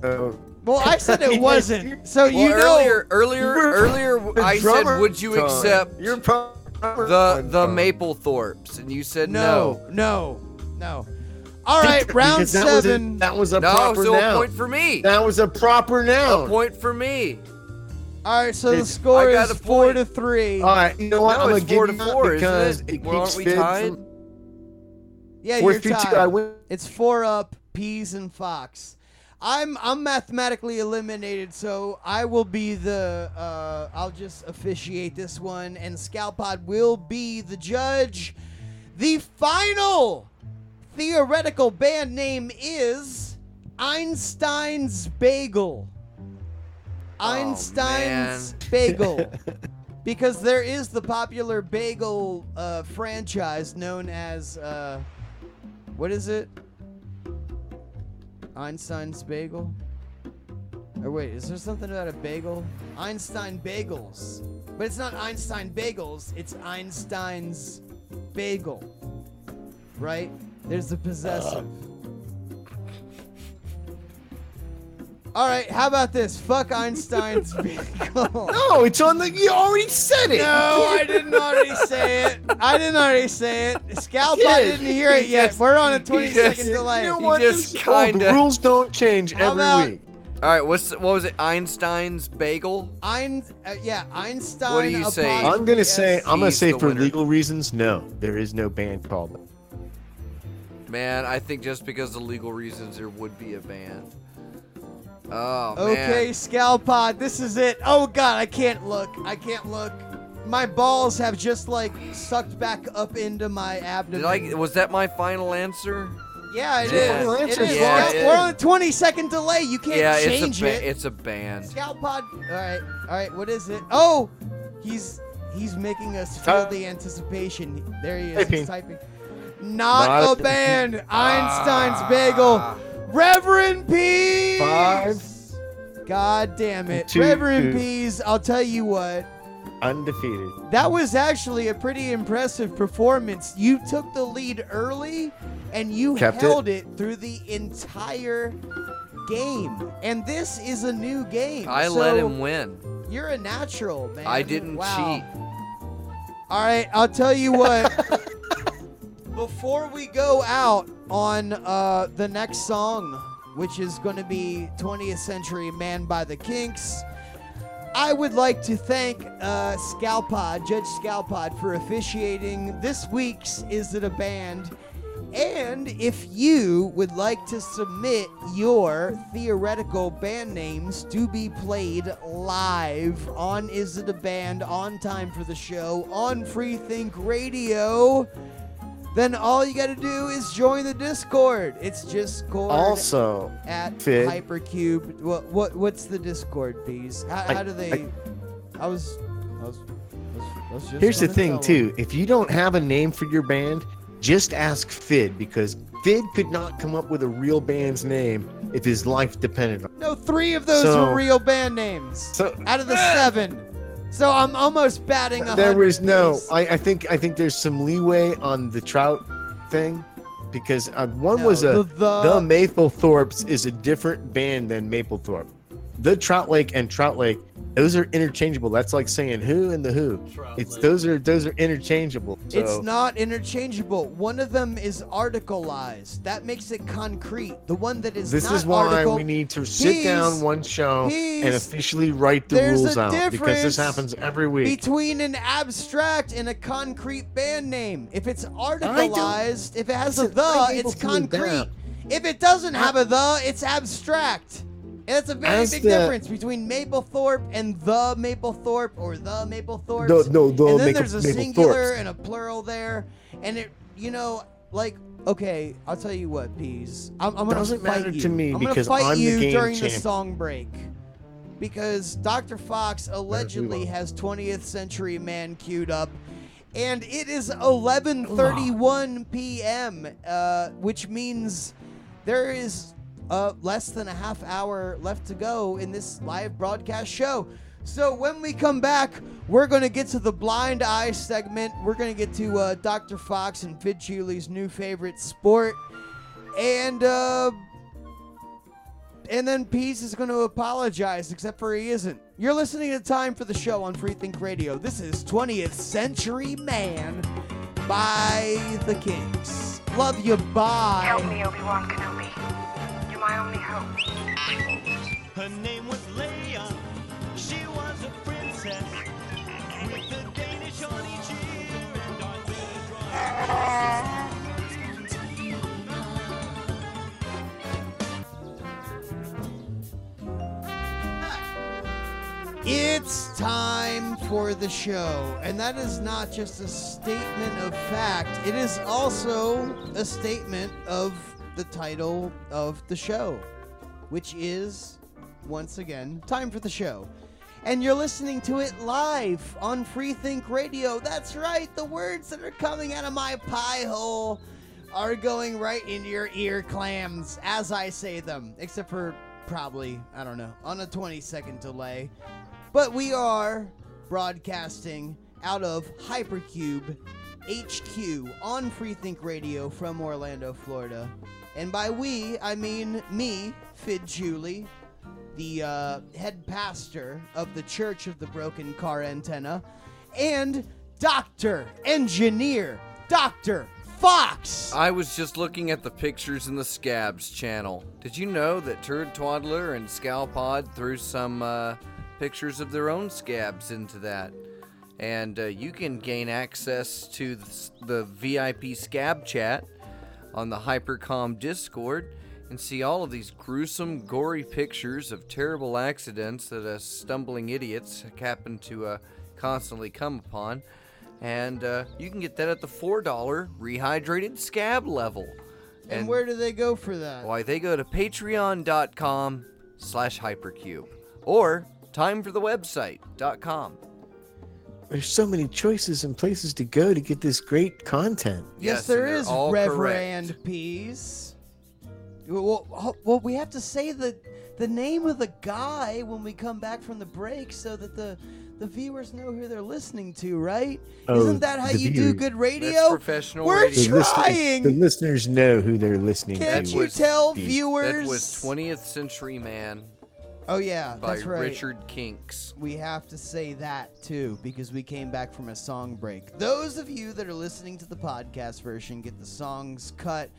So, Well, I said it wasn't. So Well, you know. earlier, earlier, earlier, I said, "Would you time. accept You're pro- the the Maplethorpes?" And you said No, no, no. All right, Because round that was a- seven. that was a No, proper so a point for me. That was a proper noun. A point for me. All right, so the It's- score I got is a four point. to three. All right, you know what? No, I'm it's gonna four give to you that four, isn't because it? it Well, aren't keeps we Fidd tied? from- yeah, four, you're three, two, tied. I win. It's four up, Peas and Faux. I'm I'm mathematically eliminated, so I will be the uh, I'll just officiate this one, and Scalpod will be the judge. The final theoretical band name is Einstein's Bagel. Einstein's Bagel. Because there is the popular bagel uh, franchise known as uh, what is it? Einstein's Bagel? Or wait, is there something about a bagel? Einstein Bagels. But it's not Einstein Bagels, it's Einstein's Bagel. Right? There's the possessive. Alright, how about this? Fuck Einstein's Bagel. No, it's on the. You already said it. No, I didn't already say it. I didn't already say it. Scalp, I did. didn't hear it yet. We're on a he 20 just- delay. You know what? just This- oh, the kinda- rules don't change How every about- week. All right, what's what was it? Einstein's bagel? Ein, uh, yeah, Einstein. What do you say? apostrophe I'm gonna say. S. I'm gonna He's say the for winner. legal reasons, no, there is no band called. Man, I think just because of legal reasons, there would be a band. Oh man. Okay, Scalpod, this is it. Oh god, I can't look. I can't look. My balls have just like sucked back up into my abdomen. Did I? Was that my final answer? Yeah, it Yeah. is. Final answer, is. Yeah, it We're is. on a 20 second delay. You can't yeah, change it's a ba- it. it's a band. Scalpod. All right, all right. What is it? Oh, he's he's making us feel Uh, the anticipation. There he is. typing. He's typing. Not, Not a a- band. Einstein's Bagel. Reverend Peas. Five. God damn it, Two. Reverend Peas. I'll tell you what. Undefeated. That was actually a pretty impressive performance. You took the lead early and you Kept held it. through the entire game. And this is a new game. I so let him win. You're a natural, man. I didn't Wow. cheat. All right, I'll tell you what. Before we go out on uh, the next song, which is going to be 20th Century Man by the Kinks, I would like to thank uh, Scalpod, Judge Scalpod, for officiating this week's Is It a Band? And if you would like to submit your theoretical band names to be played live on Is It a Band on time for the show on Freethink Radio, then all you got to do is join the Discord. It's just Discord Also, at Fidd. Hypercube. What what what's the Discord, bees? How, I- how do they? I- I, was, I was, I was, I was just here's the thing too. If you don't have a name for your band, just ask Fidd because Fidd could not come up with a real band's name if his life depended on. it. No, three of those So- were real band names So out of the seven. So I'm almost batting a there was no. I, I think I think there's some leeway on the Trout thing because uh, one No, was a the- the- the Maplethorpes is a different band than Maplethorpe. The Trout Lake and Trout Lake, those are interchangeable. That's like saying who and the who. It's those are those are interchangeable. So It's not interchangeable. One of them is articleized. That makes it concrete. The one that is this not is why article, we need to sit down one show and officially write the rules out because this happens every week. between an abstract and a concrete band name. If it's articleized, if it has a the, it's concrete. If it doesn't have a the, it's abstract. And that's a very As big the- difference between Maplethorpe and the Maplethorpe or the Maplethorpe. No, no, the and then Maple- there's a Maplethorpes. singular and a plural there, and it, you know, like. Okay, I'll tell you what, Peas. I'm, I'm gonna Doesn't fight matter you. to me I'm because gonna fight I'm the you game during the song break because Dr. Faux allegedly has 20th Century Man queued up, and it is 11:31 p.m., uh, which means there is uh, less than a half hour left to go in this live broadcast show. So when we come back, we're going to get to the blind eye segment. We're going to get to uh, Dr. Faux and Fidd Chewley's new favorite sport. And uh, and then Peas is going to apologize, except for he isn't. You're listening to Time for the Show on Freethink Radio. This is 20th Century Man by the Kinks. Love you, bye. Help me, Obi-Wan Kenobi my only hope. Her name was Leia. She was a princess. With the Danish on each ear and on the. It's time for the show. And that is not just a statement of fact, it is also a statement of the title of the show, which is, once again, time for the show. And you're listening to it live on Freethink Radio. That's right, the words that are coming out of my pie hole are going right into your ear clams as I say them, except for probably, I don't know, on a 20 second delay. But we are broadcasting out of Hypercube HQ on Freethink Radio from Orlando, Florida. And by we, I mean me, Fidd Chewley, the uh, head pastor of the Church of the Broken Car Antenna, and Dr. Engineer, Dr. Faux. I was just looking at the pictures in the Scabs channel. Did you know that Turd Twaddler and Scalpod threw some uh, pictures of their own scabs into that? And uh, you can gain access to the, the VIP Scab chat on the Hypercube Discord and see all of these gruesome, gory pictures of terrible accidents that us stumbling idiots happen to uh, constantly come upon. And uh, you can get that at the $4 rehydrated scab level. And, where do they go for that? Why, they go to patreon.com slash hypercube or timeforthewebsite.com. There's so many choices and places to go to get this great content. Yes, Yes, there and they're all Reverend Peas. Well, well, well, we have to say the the name of the guy when we come back from the break, so that the the viewers know who they're listening to, right? Oh, Isn't that how the you do viewer- good That's radio? professional We're radio. The, listeners, trying. the listeners know who they're listening to. Can't you was- tell Steve. viewers? That was 20th Century Man Oh yeah, by that's right. Richard Kinks. We have to say that too because we came back from a song break. Those of you that are listening to the podcast version get the songs cut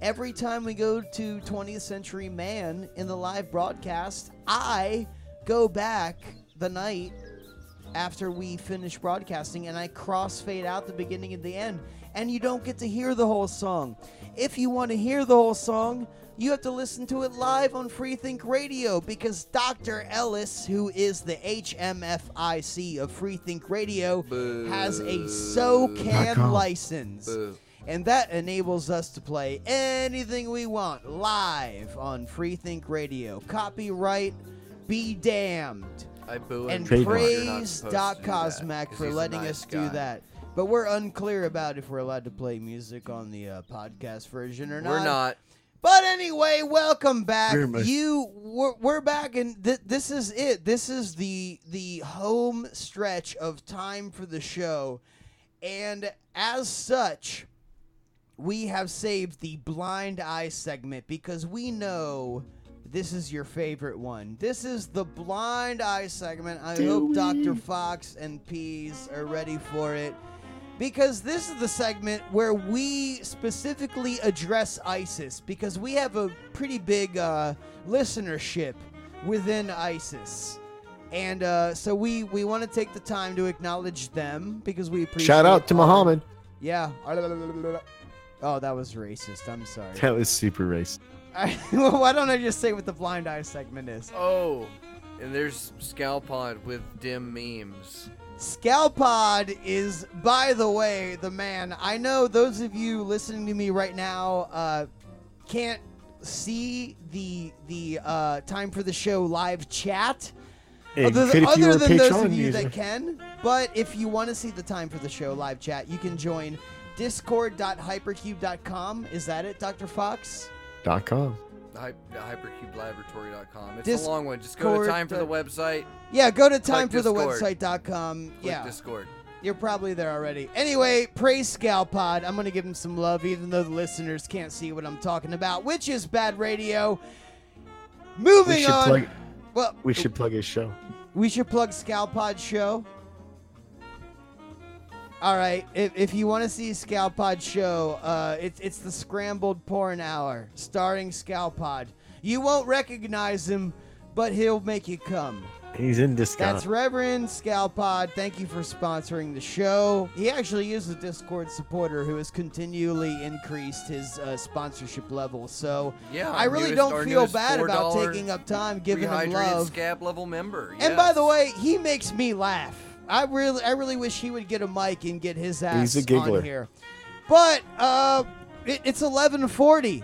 every time we go to 20th Century Man in the live broadcast. I go back the night after we finish broadcasting and I crossfade out the beginning and the end and you don't get to hear the whole song. If you want to hear the whole song, you have to listen to it live on Freethink Radio because Dr. Ellis, who is the HMFIC of Freethink Radio, has a SoCan license. Boo. And that enables us to play anything we want live on Freethink Radio. Copyright be damned I boo and him. Trademark. You're not praise supposed Doc to do that, Cosmac for letting nice us do that. But we're unclear about if we're allowed to play music on the uh, podcast version or not. We're not. But anyway, welcome back. You, we're, we're back, and th- this is it. This is the the home stretch of time for the show, and as such, we have saved the blind eye segment because we know this is your favorite one. This is the blind eye segment. I hope Dr. Faux and Peas are ready for it because this is the segment where we specifically address ISIS because we have a pretty big uh, listenership within ISIS. And uh, so we, we want to take the time to acknowledge them because we appreciate Shout out to our- Muhammad. yeah. Oh, that was racist. I'm sorry. That was super racist. well, why don't I just say what the blind eye segment is? Oh, and there's Scalpod with dim memes. Scalpod is, by the way, the man. I know those of you listening to me right now uh, can't see the the uh, time for the show live chat. Hey, other fit other than those of you user. that can. But if you want to see the time for the show live chat, you can join discord.hypercube.com. Is that it, Dr. Faux? Dot com. Hy- hypercubelaboratory.com. It's a long one. Just go Discord to time for the uh, website. Yeah, go to time Click timeforthewebsite.com. Click Yeah. Discord. You're probably there already. Anyway, praise Scalpod. I'm gonna give him some love, even though the listeners can't see what I'm talking about, which is bad radio. Moving We on. plug. well, We should plug his show. we should plug Scalpod's show. All right, if, if you want to see Scalpod's show, uh, it's it's the Scrambled Porn Hour, starring Scalpod. You won't recognize him, but he'll make you come. He's in Discord. That's Reverend Scalpod. Thank you for sponsoring the show. He actually is a Discord supporter who has continually increased his uh, sponsorship level. So Yeah, I really newest- don't feel bad about taking up time giving him Rehydrated love. scab level member. And by the way, he makes me laugh. I really, I really wish he would get a mic and get his ass He's a giggler. on here. But uh, it, it's 11:40.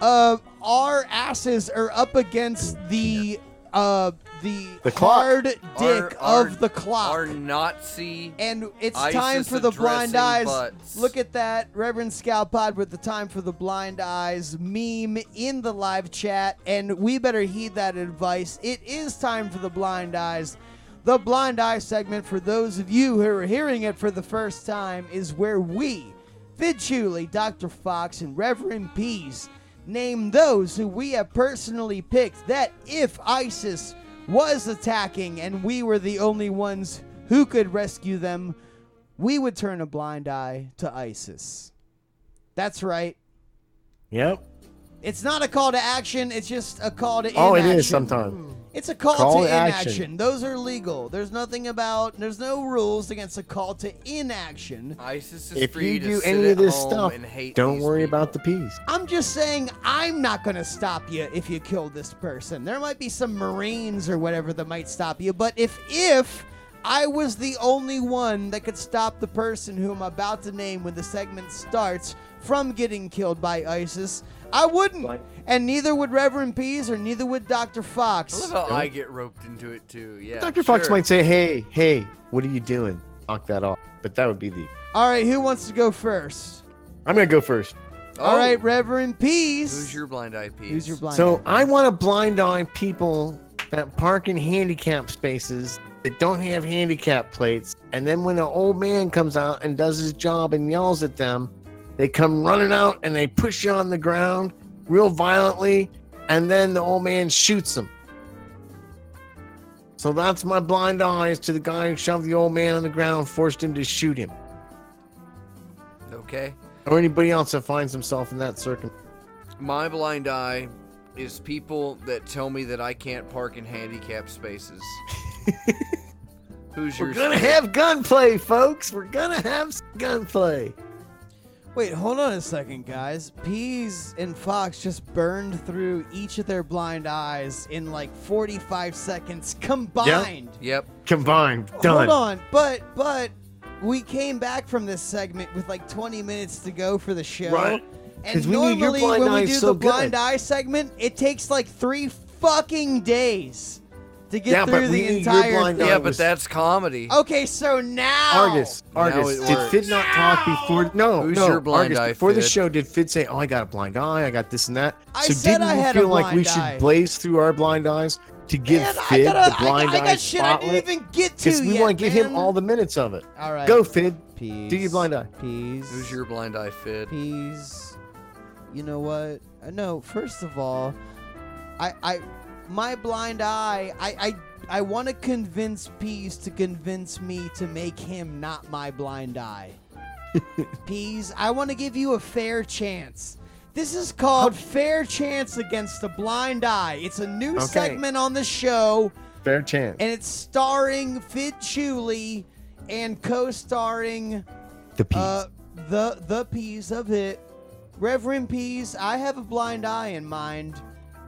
Uh, our asses are up against the uh the, The clock. hard dick Our- our- of the clock. Our Nazi. and it's ISIS time for the blind addressing eyes. butts. Look at that, Reverend Scalpod with the time for the blind eyes meme in the live chat, and we better heed that advice. It is time for the blind eyes. The blind eye segment, for those of you who are hearing it for the first time, is where we, Fidd Chewley, Dr. Faux, and Reverend Peas, name those who we have personally picked that if ISIS was attacking and we were the only ones who could rescue them, we would turn a blind eye to ISIS. That's right. Yep. It's not a call to action, it's just a call to Oh, it is sometimes. It's a call, Call to to inaction. action. Those are legal. There's nothing about, there's no rules against a call to inaction. ISIS is If free you to do sit any at of this home stuff, and hate don't worry people. about the peace. I'm just saying, I'm not going to stop you if you kill this person. There might be some Marines or whatever that might stop you, but if if I was the only one that could stop the person who I'm about to name when the segment starts from getting killed by ISIS, I wouldn't. And neither would Reverend Peas or neither would Dr. I Faux. love how I get roped into it too. Yeah. Dr. Faux sure. might say, hey, hey, what are you doing? Knock that off. But that would be the. All right, who wants to go first? I'm going to go first. All Oh, right, Reverend Peas. Who's your blind eye piece? Who's your blind So eye? I want to blind eye people that park in handicap spaces that don't have handicap plates. And then when an old man comes out and does his job and yells at them, they come running out and they push you on the ground real violently. And then the old man shoots him. So that's my blind eyes to the guy who shoved the old man on the ground, and forced him to shoot him, Okay. or anybody else that finds himself in that circumstance. My blind eye is people that tell me that I can't park in handicap spaces. Who's We're your gonna have gunplay, folks. We're gonna have some gunplay. Wait, hold on a second, guys. Peas and Faux just burned through each of their blind eyes in like 45 seconds combined. Yep. Combined, done. Hold on, but but we came back from this segment with like 20 minutes to go for the show. Right. And 'Cause we need your normally blind when we do so the blind good. eye segment, it takes like three fucking days to get Yeah, but through we the need entire blind thing. Yeah, but was- that's comedy. Okay, so now Argus, Argus, it did. Fidd not talk before? No, Who's no. your blind Argus, eye, before the show, did Fidd say, "Oh, I got a blind eye. I got this and that"? I so said didn't I you had a feel like we eye. should blaze through our blind eyes to give Man, I Fidd gotta- the blind I, I eye got shit I didn't spotlight? even get to Because we want to give him all the minutes of it. All right. Go, Fidd. Peas. Do your blind eye. Peas. Who's your blind eye fit? Peas. You know what? Uh, No, first of all, I, I, my blind eye. I, I, I want to convince Peas to convince me to make him not my blind eye. Peas, I want to give you a fair chance. This is called Fair Chance Against the Blind Eye. It's a new Okay. segment on the show Fair chance. and it's starring Fidd Chewley and co-starring the peas. uh, the the peas of it, Reverend Peas. I have a blind eye in mind,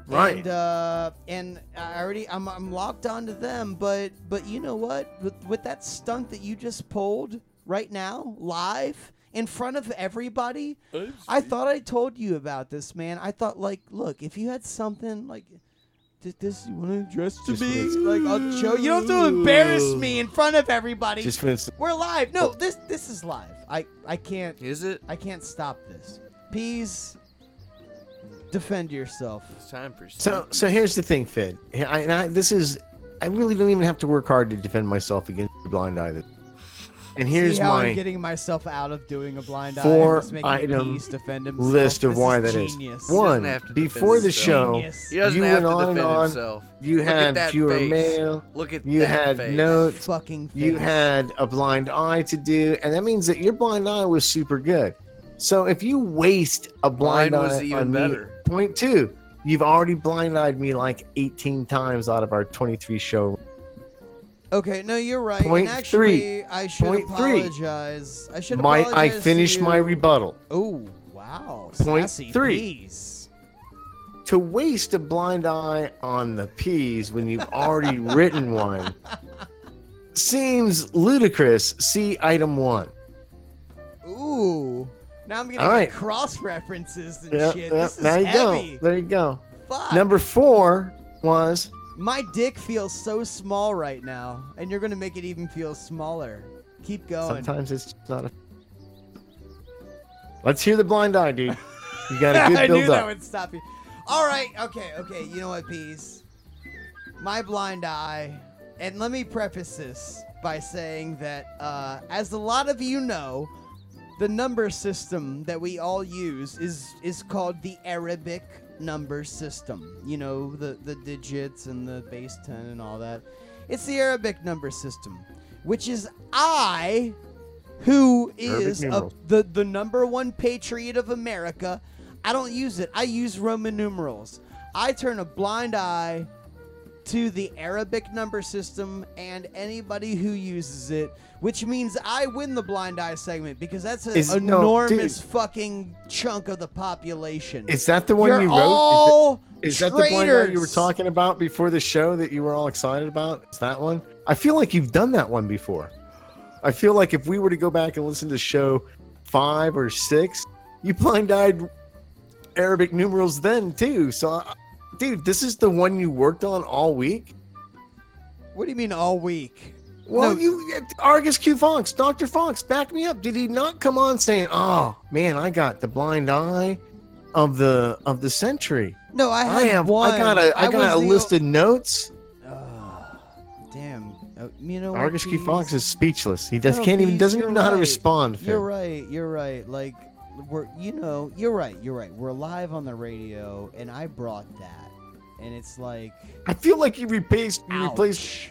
Right. And uh, and I already I'm I'm locked onto them, but but you know what? With with that stunt that you just pulled right now, live in front of everybody, I thought I told you about this, man. I thought like, look, if you had something like. Did this you want to address to me? Like I'll show you don't have to embarrass me in front of everybody. Just when it's We're live. No, this this is live. I I can't Is it? I can't stop this. Peas, defend yourself. It's time for So, so here's the thing, Fidd. I, and I, this is, I really don't even have to work hard to defend myself against the blind eye. And here's See how my I'm getting myself out of doing a blind eye. four I'm just making item Peas defend himself. list of This why is that is. genius. One, have to defend before the show, Genius. He doesn't you have went to on and defend on. himself. You Look at had that fewer face. mail. Look at You that had face. notes. Fucking. You had a blind eye to do, and that means that your blind eye was super good. So if you waste a blind Mine was eye even on me- better. Point two, you've already blind eyed me like 18 times out of our 23 show. Okay, no, you're right. Point and actually, three. I should Point three. apologize. I should My, apologize. I finished my rebuttal. Oh, wow. Point Sassy three. peas. To waste a blind eye on the peas when you've already written one seems ludicrous. See item one. Ooh. Now I'm getting All right. cross references and Yeah, shit. yeah, this is there you heavy. go. There you go. Fuck. Number four was My dick feels so small right now, and you're gonna make it even feel smaller. Keep going. sometimes it's just not a. Let's hear the blind eye, dude. You got a good I build knew that would stop you. All right, okay, okay. You know what, peas? My blind eye, and let me preface this by saying that, uh, as a lot of you know, the number system that we all use is is called the Arabic number system. You know, the the digits and the base ten and all that. It's the Arabic number system, which is I who is a, the the number one patriot of America. I don't use it. I use Roman numerals. I turn a blind eye to the Arabic number system and anybody who uses it, which means I win the blind eye segment because that's an Is- no, enormous dude. fucking chunk of the population. Is that the one You're you wrote? Is it- all Is that the blind eye you were traitors. talking about before the show that you were all excited about? Is that one? I feel like you've done that one before. I feel like if we were to go back and listen to show five or six, you blind eyed Arabic numerals then too. So, uh, dude, this is the one you worked on all week. What do you mean all week? Well, No. you Argus Q Faux, Doctor Faux, back me up. Did he not come on saying, "Oh man, I got the blind eye of the of the century"? No, I I have. one. I got a. I, got a list o- of notes. Ah, damn. You know Argus Q? Faux is speechless. He does No, can't even doesn't even know how to right. respond. You're right. You're right. Like we're you know you're right. You're right. We're live on the radio, and I brought that, and it's like I feel like you replaced you replaced.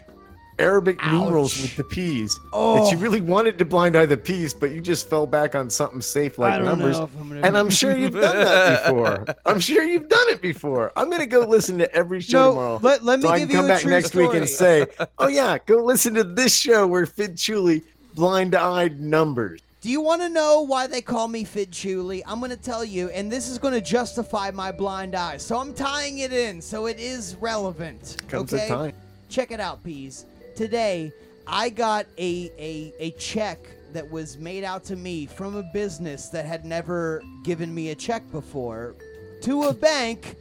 Arabic Ouch. numerals with the Peas. Oh. That you oh. really wanted to blind eye the Peas, but you just fell back on something safe like numbers. I'm And I'm sure you've done that before. I'm sure you've done it before. I'm gonna go listen to every show No, tomorrow. let- let me so I give can you come a back next week and say, "Oh yeah, go listen to this show where Fidd Chewley blind-eyed numbers." Do you want to know why they call me Fidd Chewley? I'm going to tell you, and this is going to justify my blind eye. So I'm tying it in, so it is relevant. Comes okay? time. Check it out, Peas. Today, I got a, a, a check that was made out to me from a business that had never given me a check before to a bank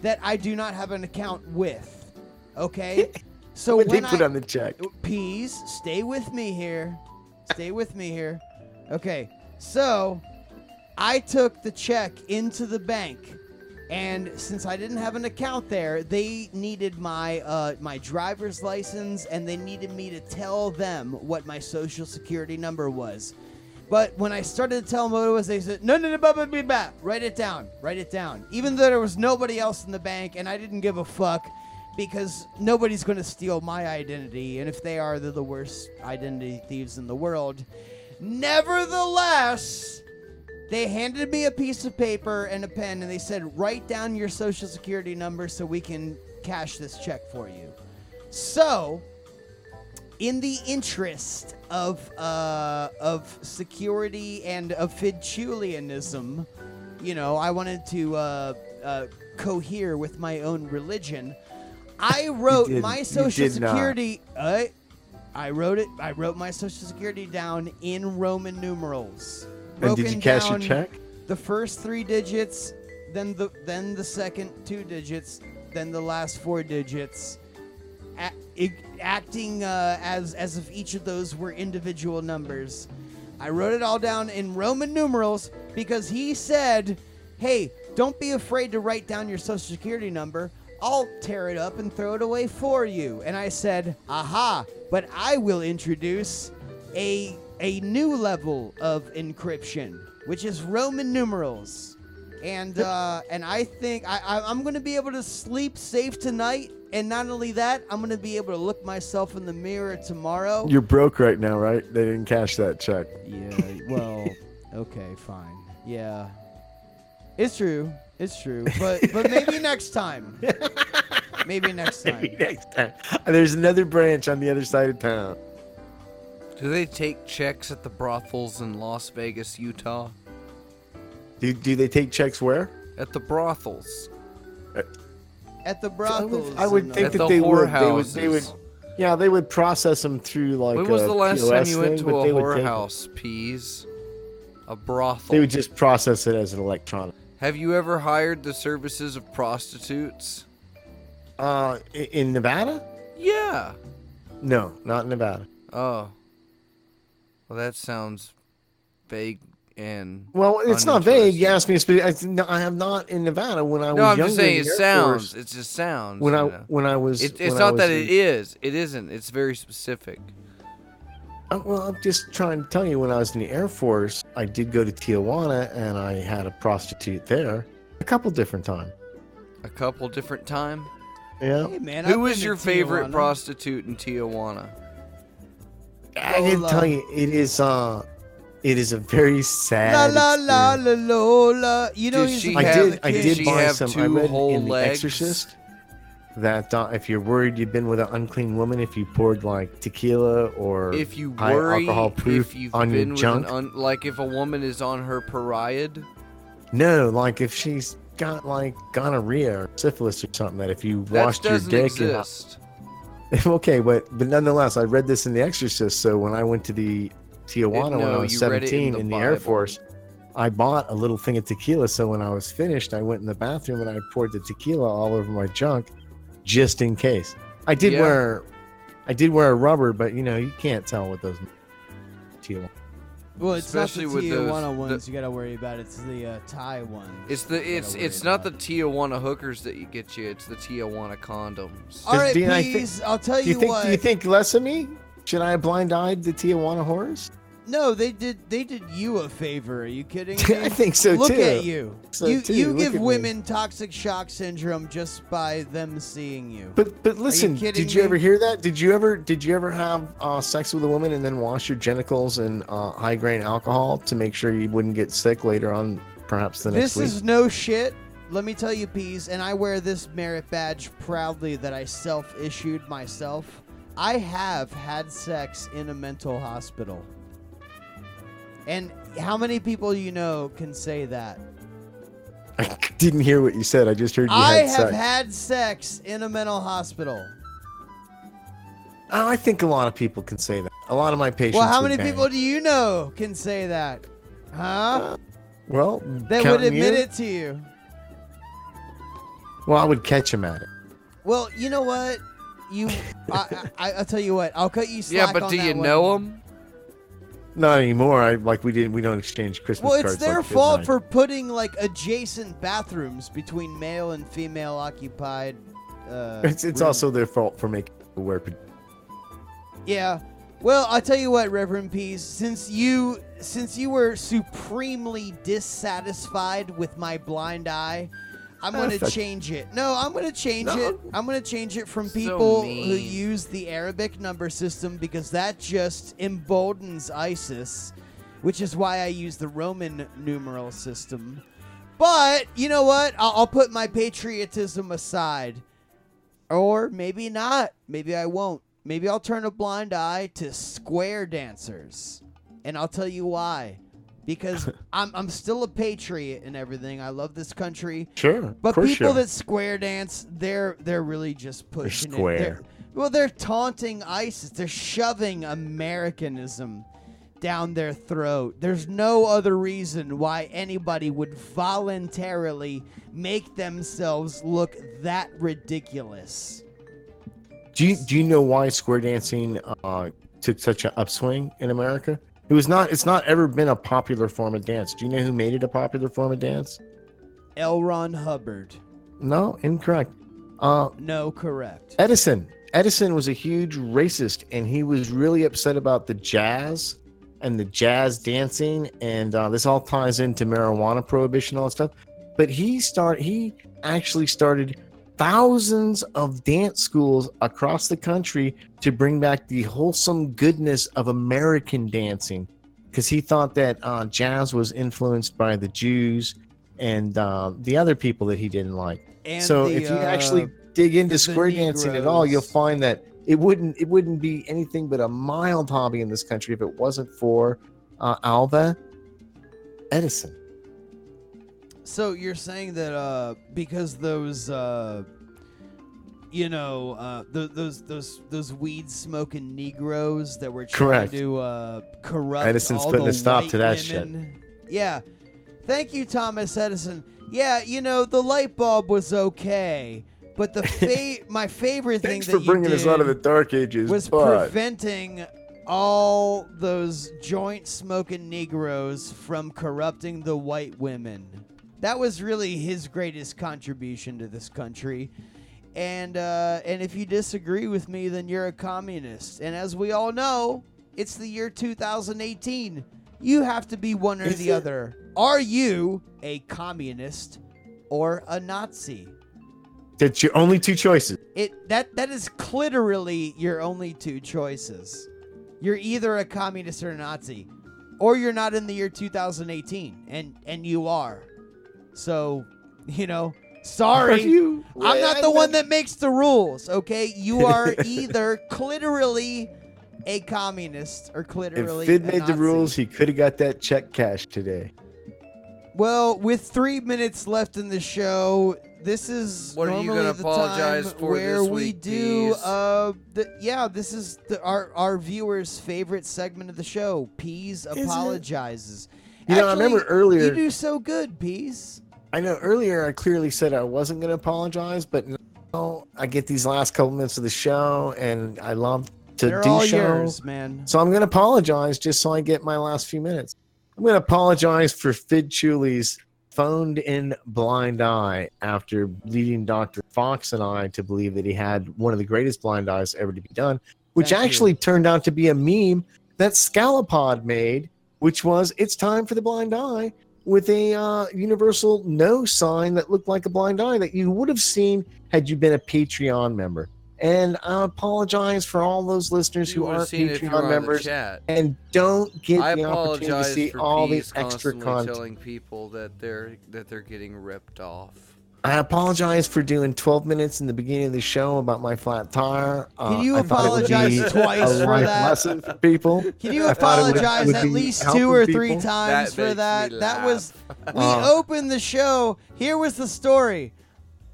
that I do not have an account with. Okay? So What they when put I, on the check? Peas, stay with me here. Stay with me here. Okay, so I took the check into the bank, and since I didn't have an account there, they needed my uh, my driver's license, and they needed me to tell them what my social security number was. But when I started to tell them what it was, they said, "No, no, no, blah, blah, blah, write it down, write it down." Even though there was nobody else in the bank, and I didn't give a fuck because nobody's going to steal my identity, and if they are, they're the worst identity thieves in the world. Nevertheless, they handed me a piece of paper and a pen, and they said, "Write down your social security number so we can cash this check for you." So, in the interest of uh, of security and of Fidchulianism, you know, I wanted to uh, uh, cohere with my own religion. I wrote my social security. not. I wrote it. I wrote my social security down in Roman numerals. And did you cash your check? The first three digits, then the then the second two digits, then the last four digits a- acting uh, as as if each of those were individual numbers. I wrote it all down in Roman numerals because he said, "Hey, don't be afraid to write down your social security number. I'll tear it up and throw it away for you." And I said, "Aha! But I will introduce a a new level of encryption, which is Roman numerals." and uh, and I think I, I I'm gonna be able to sleep safe tonight. And not only that, I'm gonna be able to look myself in the mirror tomorrow. You're broke right now, right? They didn't cash that check. yeah. Well. Okay. Fine. Yeah. It's true. It's true. But but maybe next time. Maybe next time. Maybe next time. Uh, there's another branch on the other side of town. Do they take checks at the brothels in Las Vegas, Utah? Do, do they take checks where? At the brothels. Uh, at the I brothels. would, I would uh, think that the they would, they would. They would. Yeah, they would process them through like. When was a the last time you went thing, to a they would take it. whorehouse, Peas? A brothel. They would just process it as an electronic. Have you ever hired the services of prostitutes? Uh, in Nevada? Yeah. No, not in Nevada. Oh. Well, that sounds vague and. Well, it's not vague. You asked me. spe- I, no, I have not in Nevada when I was No, I'm just saying in it sounds. Force. It just sounds. when I know. when I was. It, it's not that was it in- is. It isn't. It's very specific. Uh, Well, I'm just trying to tell you, when I was in the Air Force, I did go to Tijuana and I had a prostitute there a couple different times. A couple different time. Yeah. Hey, man, Who was your favorite Tijuana. prostitute in Tijuana? I can Lola. tell you, it is uh, it is a very sad. La la la experience. la Lola. You know Did she a I have- did. I did did buy some. I read whole in The? Exorcist that uh, if you're worried you've been with an unclean woman, if you poured like tequila or If you high worry, alcohol proof if you've on your been with junk, an un, like if a woman is on her period, no, like if she's got like gonorrhea or syphilis or something, that if you that washed your dick, and- exist. okay, but but nonetheless, I read this in The Exorcist. So when I went to the Tijuana when no, I was you read it in 17 the in the Air Force, I bought a little thing of tequila. So when I was finished, I went in the bathroom and I poured the tequila all over my junk, just in case. I did Yeah. wear, I did wear a rubber, but you know you can't tell with those tequila. Well, it's Especially not with the those- Tijuana the- ones you gotta worry about. It's the uh, Thai ones. It's the it's it's worry not the. Tijuana hookers that you get you. It's the Tijuana condoms. All right, Dean, I thi- please. I'll tell Do you you, think? what. Do you think less of me? Should I have blind eyed the Tijuana horrors? No, they did. They did you a favor. Are you kidding me? I think so Look too. at you. So you too, you look give at me. women toxic shock syndrome just by them seeing you. But but listen, kidding did you me? ever hear that? Did you ever did you ever have uh, sex with a woman and then wash your genitals in uh, high grain alcohol to make sure you wouldn't get sick later on, perhaps the next this week? is no shit. Let me tell you, Peas, and I wear this merit badge proudly that I self-issued myself. I have had sex in a mental hospital. And how many people you know can say that? I didn't hear what you said. I just heard you I had have sex. had sex in a mental hospital. Oh, I think a lot of people can say that. A lot of my patients. Well, how many bang. people do you know can say that? Huh? Well, That would admit you? it to you. Well, I would catch him at it. Well, you know what? You, I, I, I'll tell you what. I'll cut you slack Yeah, but on do that you one. know them? Not anymore. I like we didn't. We don't exchange Christmas Well, cards. it's their like fault for putting like adjacent bathrooms between male and female occupied. Uh, It's it's rooms. also their fault for making wear. Yeah. Well, I'll tell you what, Reverend Peas, since you since you were supremely dissatisfied with my blind eye, I'm going to fuck. change it. No, I'm going to change No. it. I'm going to change it from So people who mean. use the Arabic number system because that just emboldens ISIS, which is why I use the Roman numeral system. But, you know what? I'll, I'll put my patriotism aside. Or maybe not. Maybe I won't. Maybe I'll turn a blind eye to square dancers. And I'll tell you why. Because I'm, I'm still a patriot and everything. I love this country. Sure. But people that square dance, they're they're really just pushing it. square. They're- well, they're taunting ISIS. They're shoving Americanism down their throat. There's no other reason why anybody would voluntarily make themselves look that ridiculous. Do you do you know why square dancing uh, took such an upswing in America? It was not. It's not ever been a popular form of dance. Do you know who made it a popular form of dance? L. Ron Hubbard. No, incorrect. Uh, No, correct. Edison. Edison was a huge racist, and he was really upset about the jazz and the jazz dancing, and uh, this all ties into marijuana prohibition, and all that stuff. But he start he actually started thousands of dance schools across the country to bring back the wholesome goodness of American dancing, because he thought that uh, jazz was influenced by the Jews and uh, the other people that he didn't like. And so the, if you uh, actually dig into square dancing at all, you'll find that it wouldn't it wouldn't be anything but a mild hobby in this country if it wasn't for uh, Alva Edison. So you're saying that uh, because those, uh, you know, uh, th- those those those weed smoking Negroes that were trying Correct. to uh, corrupt Edison's all putting the a stop white to that shit. women. Yeah, thank you, Thomas Edison. Yeah, you know the light bulb was okay, but the fa- my favorite thing Thanks that for you bringing us out of the did dark ages. was but preventing all those joint smoking Negroes from corrupting the white women. That was really his greatest contribution to this country. And uh, and if you disagree with me, then you're a communist. And as we all know, it's the year 2018. You have to be one or Is the it? other. Are you a communist or a Nazi? that's your only two choices. It that that is literally your only two choices. You're either a communist or a Nazi, or you're not in the year 2018, and and you are. So, you know, sorry, you- I'm not the one that makes the rules. Okay, you are either literally a communist or If literally. Fidd a made the rules, he could have got that check cashed today. Well, with three minutes left in the show, this is What are you normally gonna the apologize time for where this we week, do. Peas? Uh, the, yeah, this is the, our our viewers' favorite segment of the show. Peas it? apologizes. You know, I remember earlier- You do so good, Peas. I know earlier I clearly said I wasn't going to apologize, but now I get these last couple minutes of the show and I love to They're do all show. yours, man. So I'm going to apologize just so I get my last few minutes. I'm going to apologize for Fidd Chewley's phoned in blind eye after leading Dr. Faux and I to believe that he had one of the greatest blind eyes ever to be done, which Thank you. actually turned out to be a meme that Scalapod made, which was it's time for the blind eye with a uh, universal no sign that looked like a blind eye that you would have seen had you been a Patreon member. And I apologize for all those listeners You who aren't seen it if you were Patreon members and don't get I the opportunity to see all the Peas extra content. telling people that they're that they're getting ripped off. I apologize for doing 12 minutes in the beginning of the show about my flat tire. Uh, Can you I thought it would apologize twice a for that? lesson for people. Can you I thought it would- apologize would at least two or three people. times That for that? That was we Uh. opened the show. Here was the story.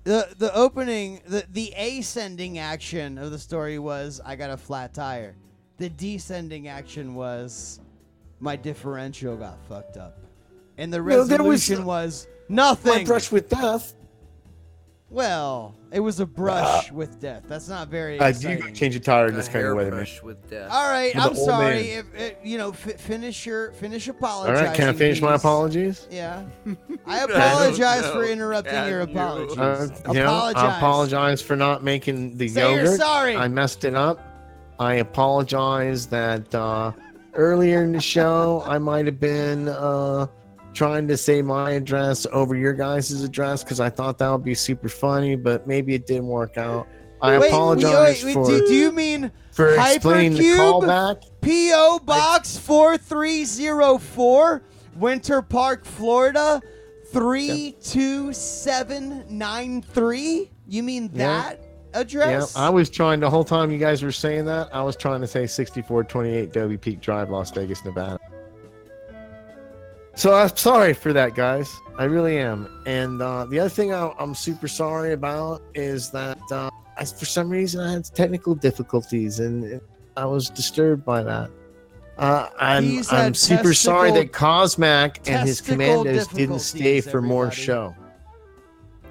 The the opening the the ascending action of the story was I got a flat tire. The descending action was my differential got fucked up. And the No, there was- resolution was, My nothing. brush with death. Well, it was a brush with death. That's not very Uh, you exciting. change a tire in this kind of weather, man. hairbrush with death. All right, I'm sorry. If, if you know, f- finish your finish All apologizing. right, can I finish my apologies? Yeah. I apologize know. for interrupting Can your you? apologies. Uh, you know, I apologize. apologize for not making the Say you're sorry. I messed it up. I apologize that uh, earlier in the show I might have been uh, trying to say my address over your guys' address because I thought that would be super funny, but maybe it didn't work out. I Wait, apologize wait, wait, for, do, do you mean for explaining the callback. P.O. Box 4304, Winter Park, Florida 32793? You mean Yeah. that Yeah, address? I was trying the whole time you guys were saying that. I was trying to say 6428 Dobie Peak Drive, Las Vegas, Nevada. So I'm sorry for that, guys. I really am. And uh, the other thing I, I'm super sorry about is that uh, I, for some reason I had technical difficulties, and, and I was disturbed by that. Uh, I'm, I'm super sorry that Cosmac and his testicle commandos didn't stay difficulties, for more show.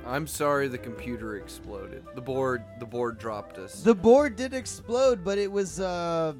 I'm sorry the computer exploded. The board the board dropped us. The board did explode, but it was uh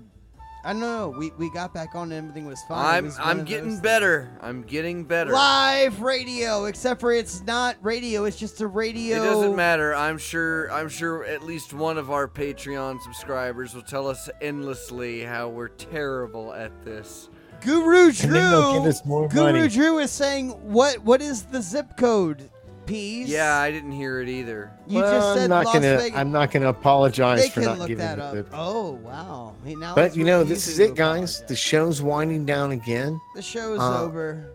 I don't know. We we got back on and everything was fine. I'm was I'm getting those better. I'm getting better. Live radio, except for it's not radio. It's just a radio. It doesn't matter. I'm sure I'm sure at least one of our Patreon subscribers will tell us endlessly how we're terrible at this. Guru And give Drew. us more Guru money. Drew is saying what? What is the zip code? Peas. Yeah, I didn't hear it either. You well, just said I'm not Las gonna. Vegas. I'm not gonna apologize they for can not look giving that it up. the- Oh wow. Hey, now But you know, this is it, to guys. The apologize. show's winding down again. The show is uh, over.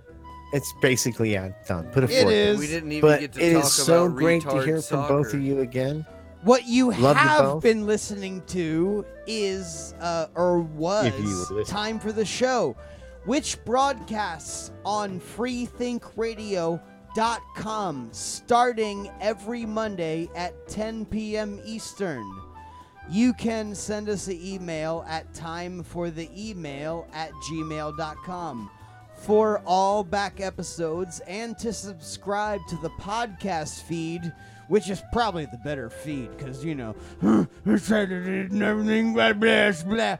It's basically yeah, done. Put a It fork. in. We didn't even But get to it talk is so about great to retard hear from both of you again. What you Love have both. been listening to is, uh, or was, If you were listening. Time for the Show, which broadcasts on freethinkradio.com starting every Monday at 10 p.m. Eastern. You can send us an email at timefortheemail at gmail.com for all back episodes and to subscribe to the podcast feed, which is probably the better feed because, you know, everything, blah, blah, blah.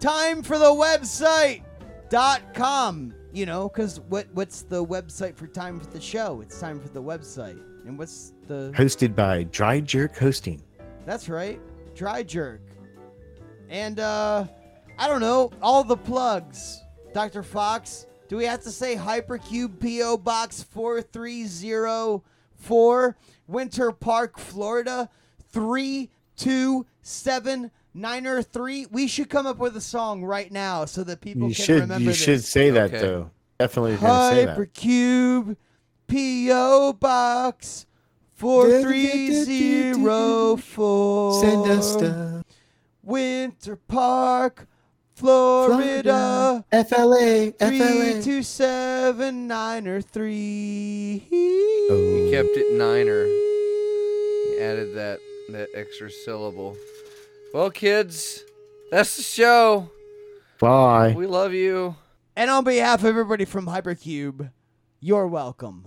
Time for the website dot com. You know, because what what's the website for Time for the Show? It's Time for the website. And what's the Hosted by Dry Jerk Hosting. that's right. Dry jerk. And uh I don't know, all the plugs. Dr. Faux, do we have to say Hypercube PO Box 4304 Winter Park, Florida 3279 We should come up with a song right now so that people You can should remember you this. should say that Okay. though. Definitely gonna say that. Hypercube PO Box 4304 Send us stuff. Winter Park, Florida. FLA, Three FLA. two seven nine or three. You kept it niner. You added that that extra syllable. Well, kids, that's the show. Bye. We love you. And on behalf of everybody from Hypercube, you're welcome.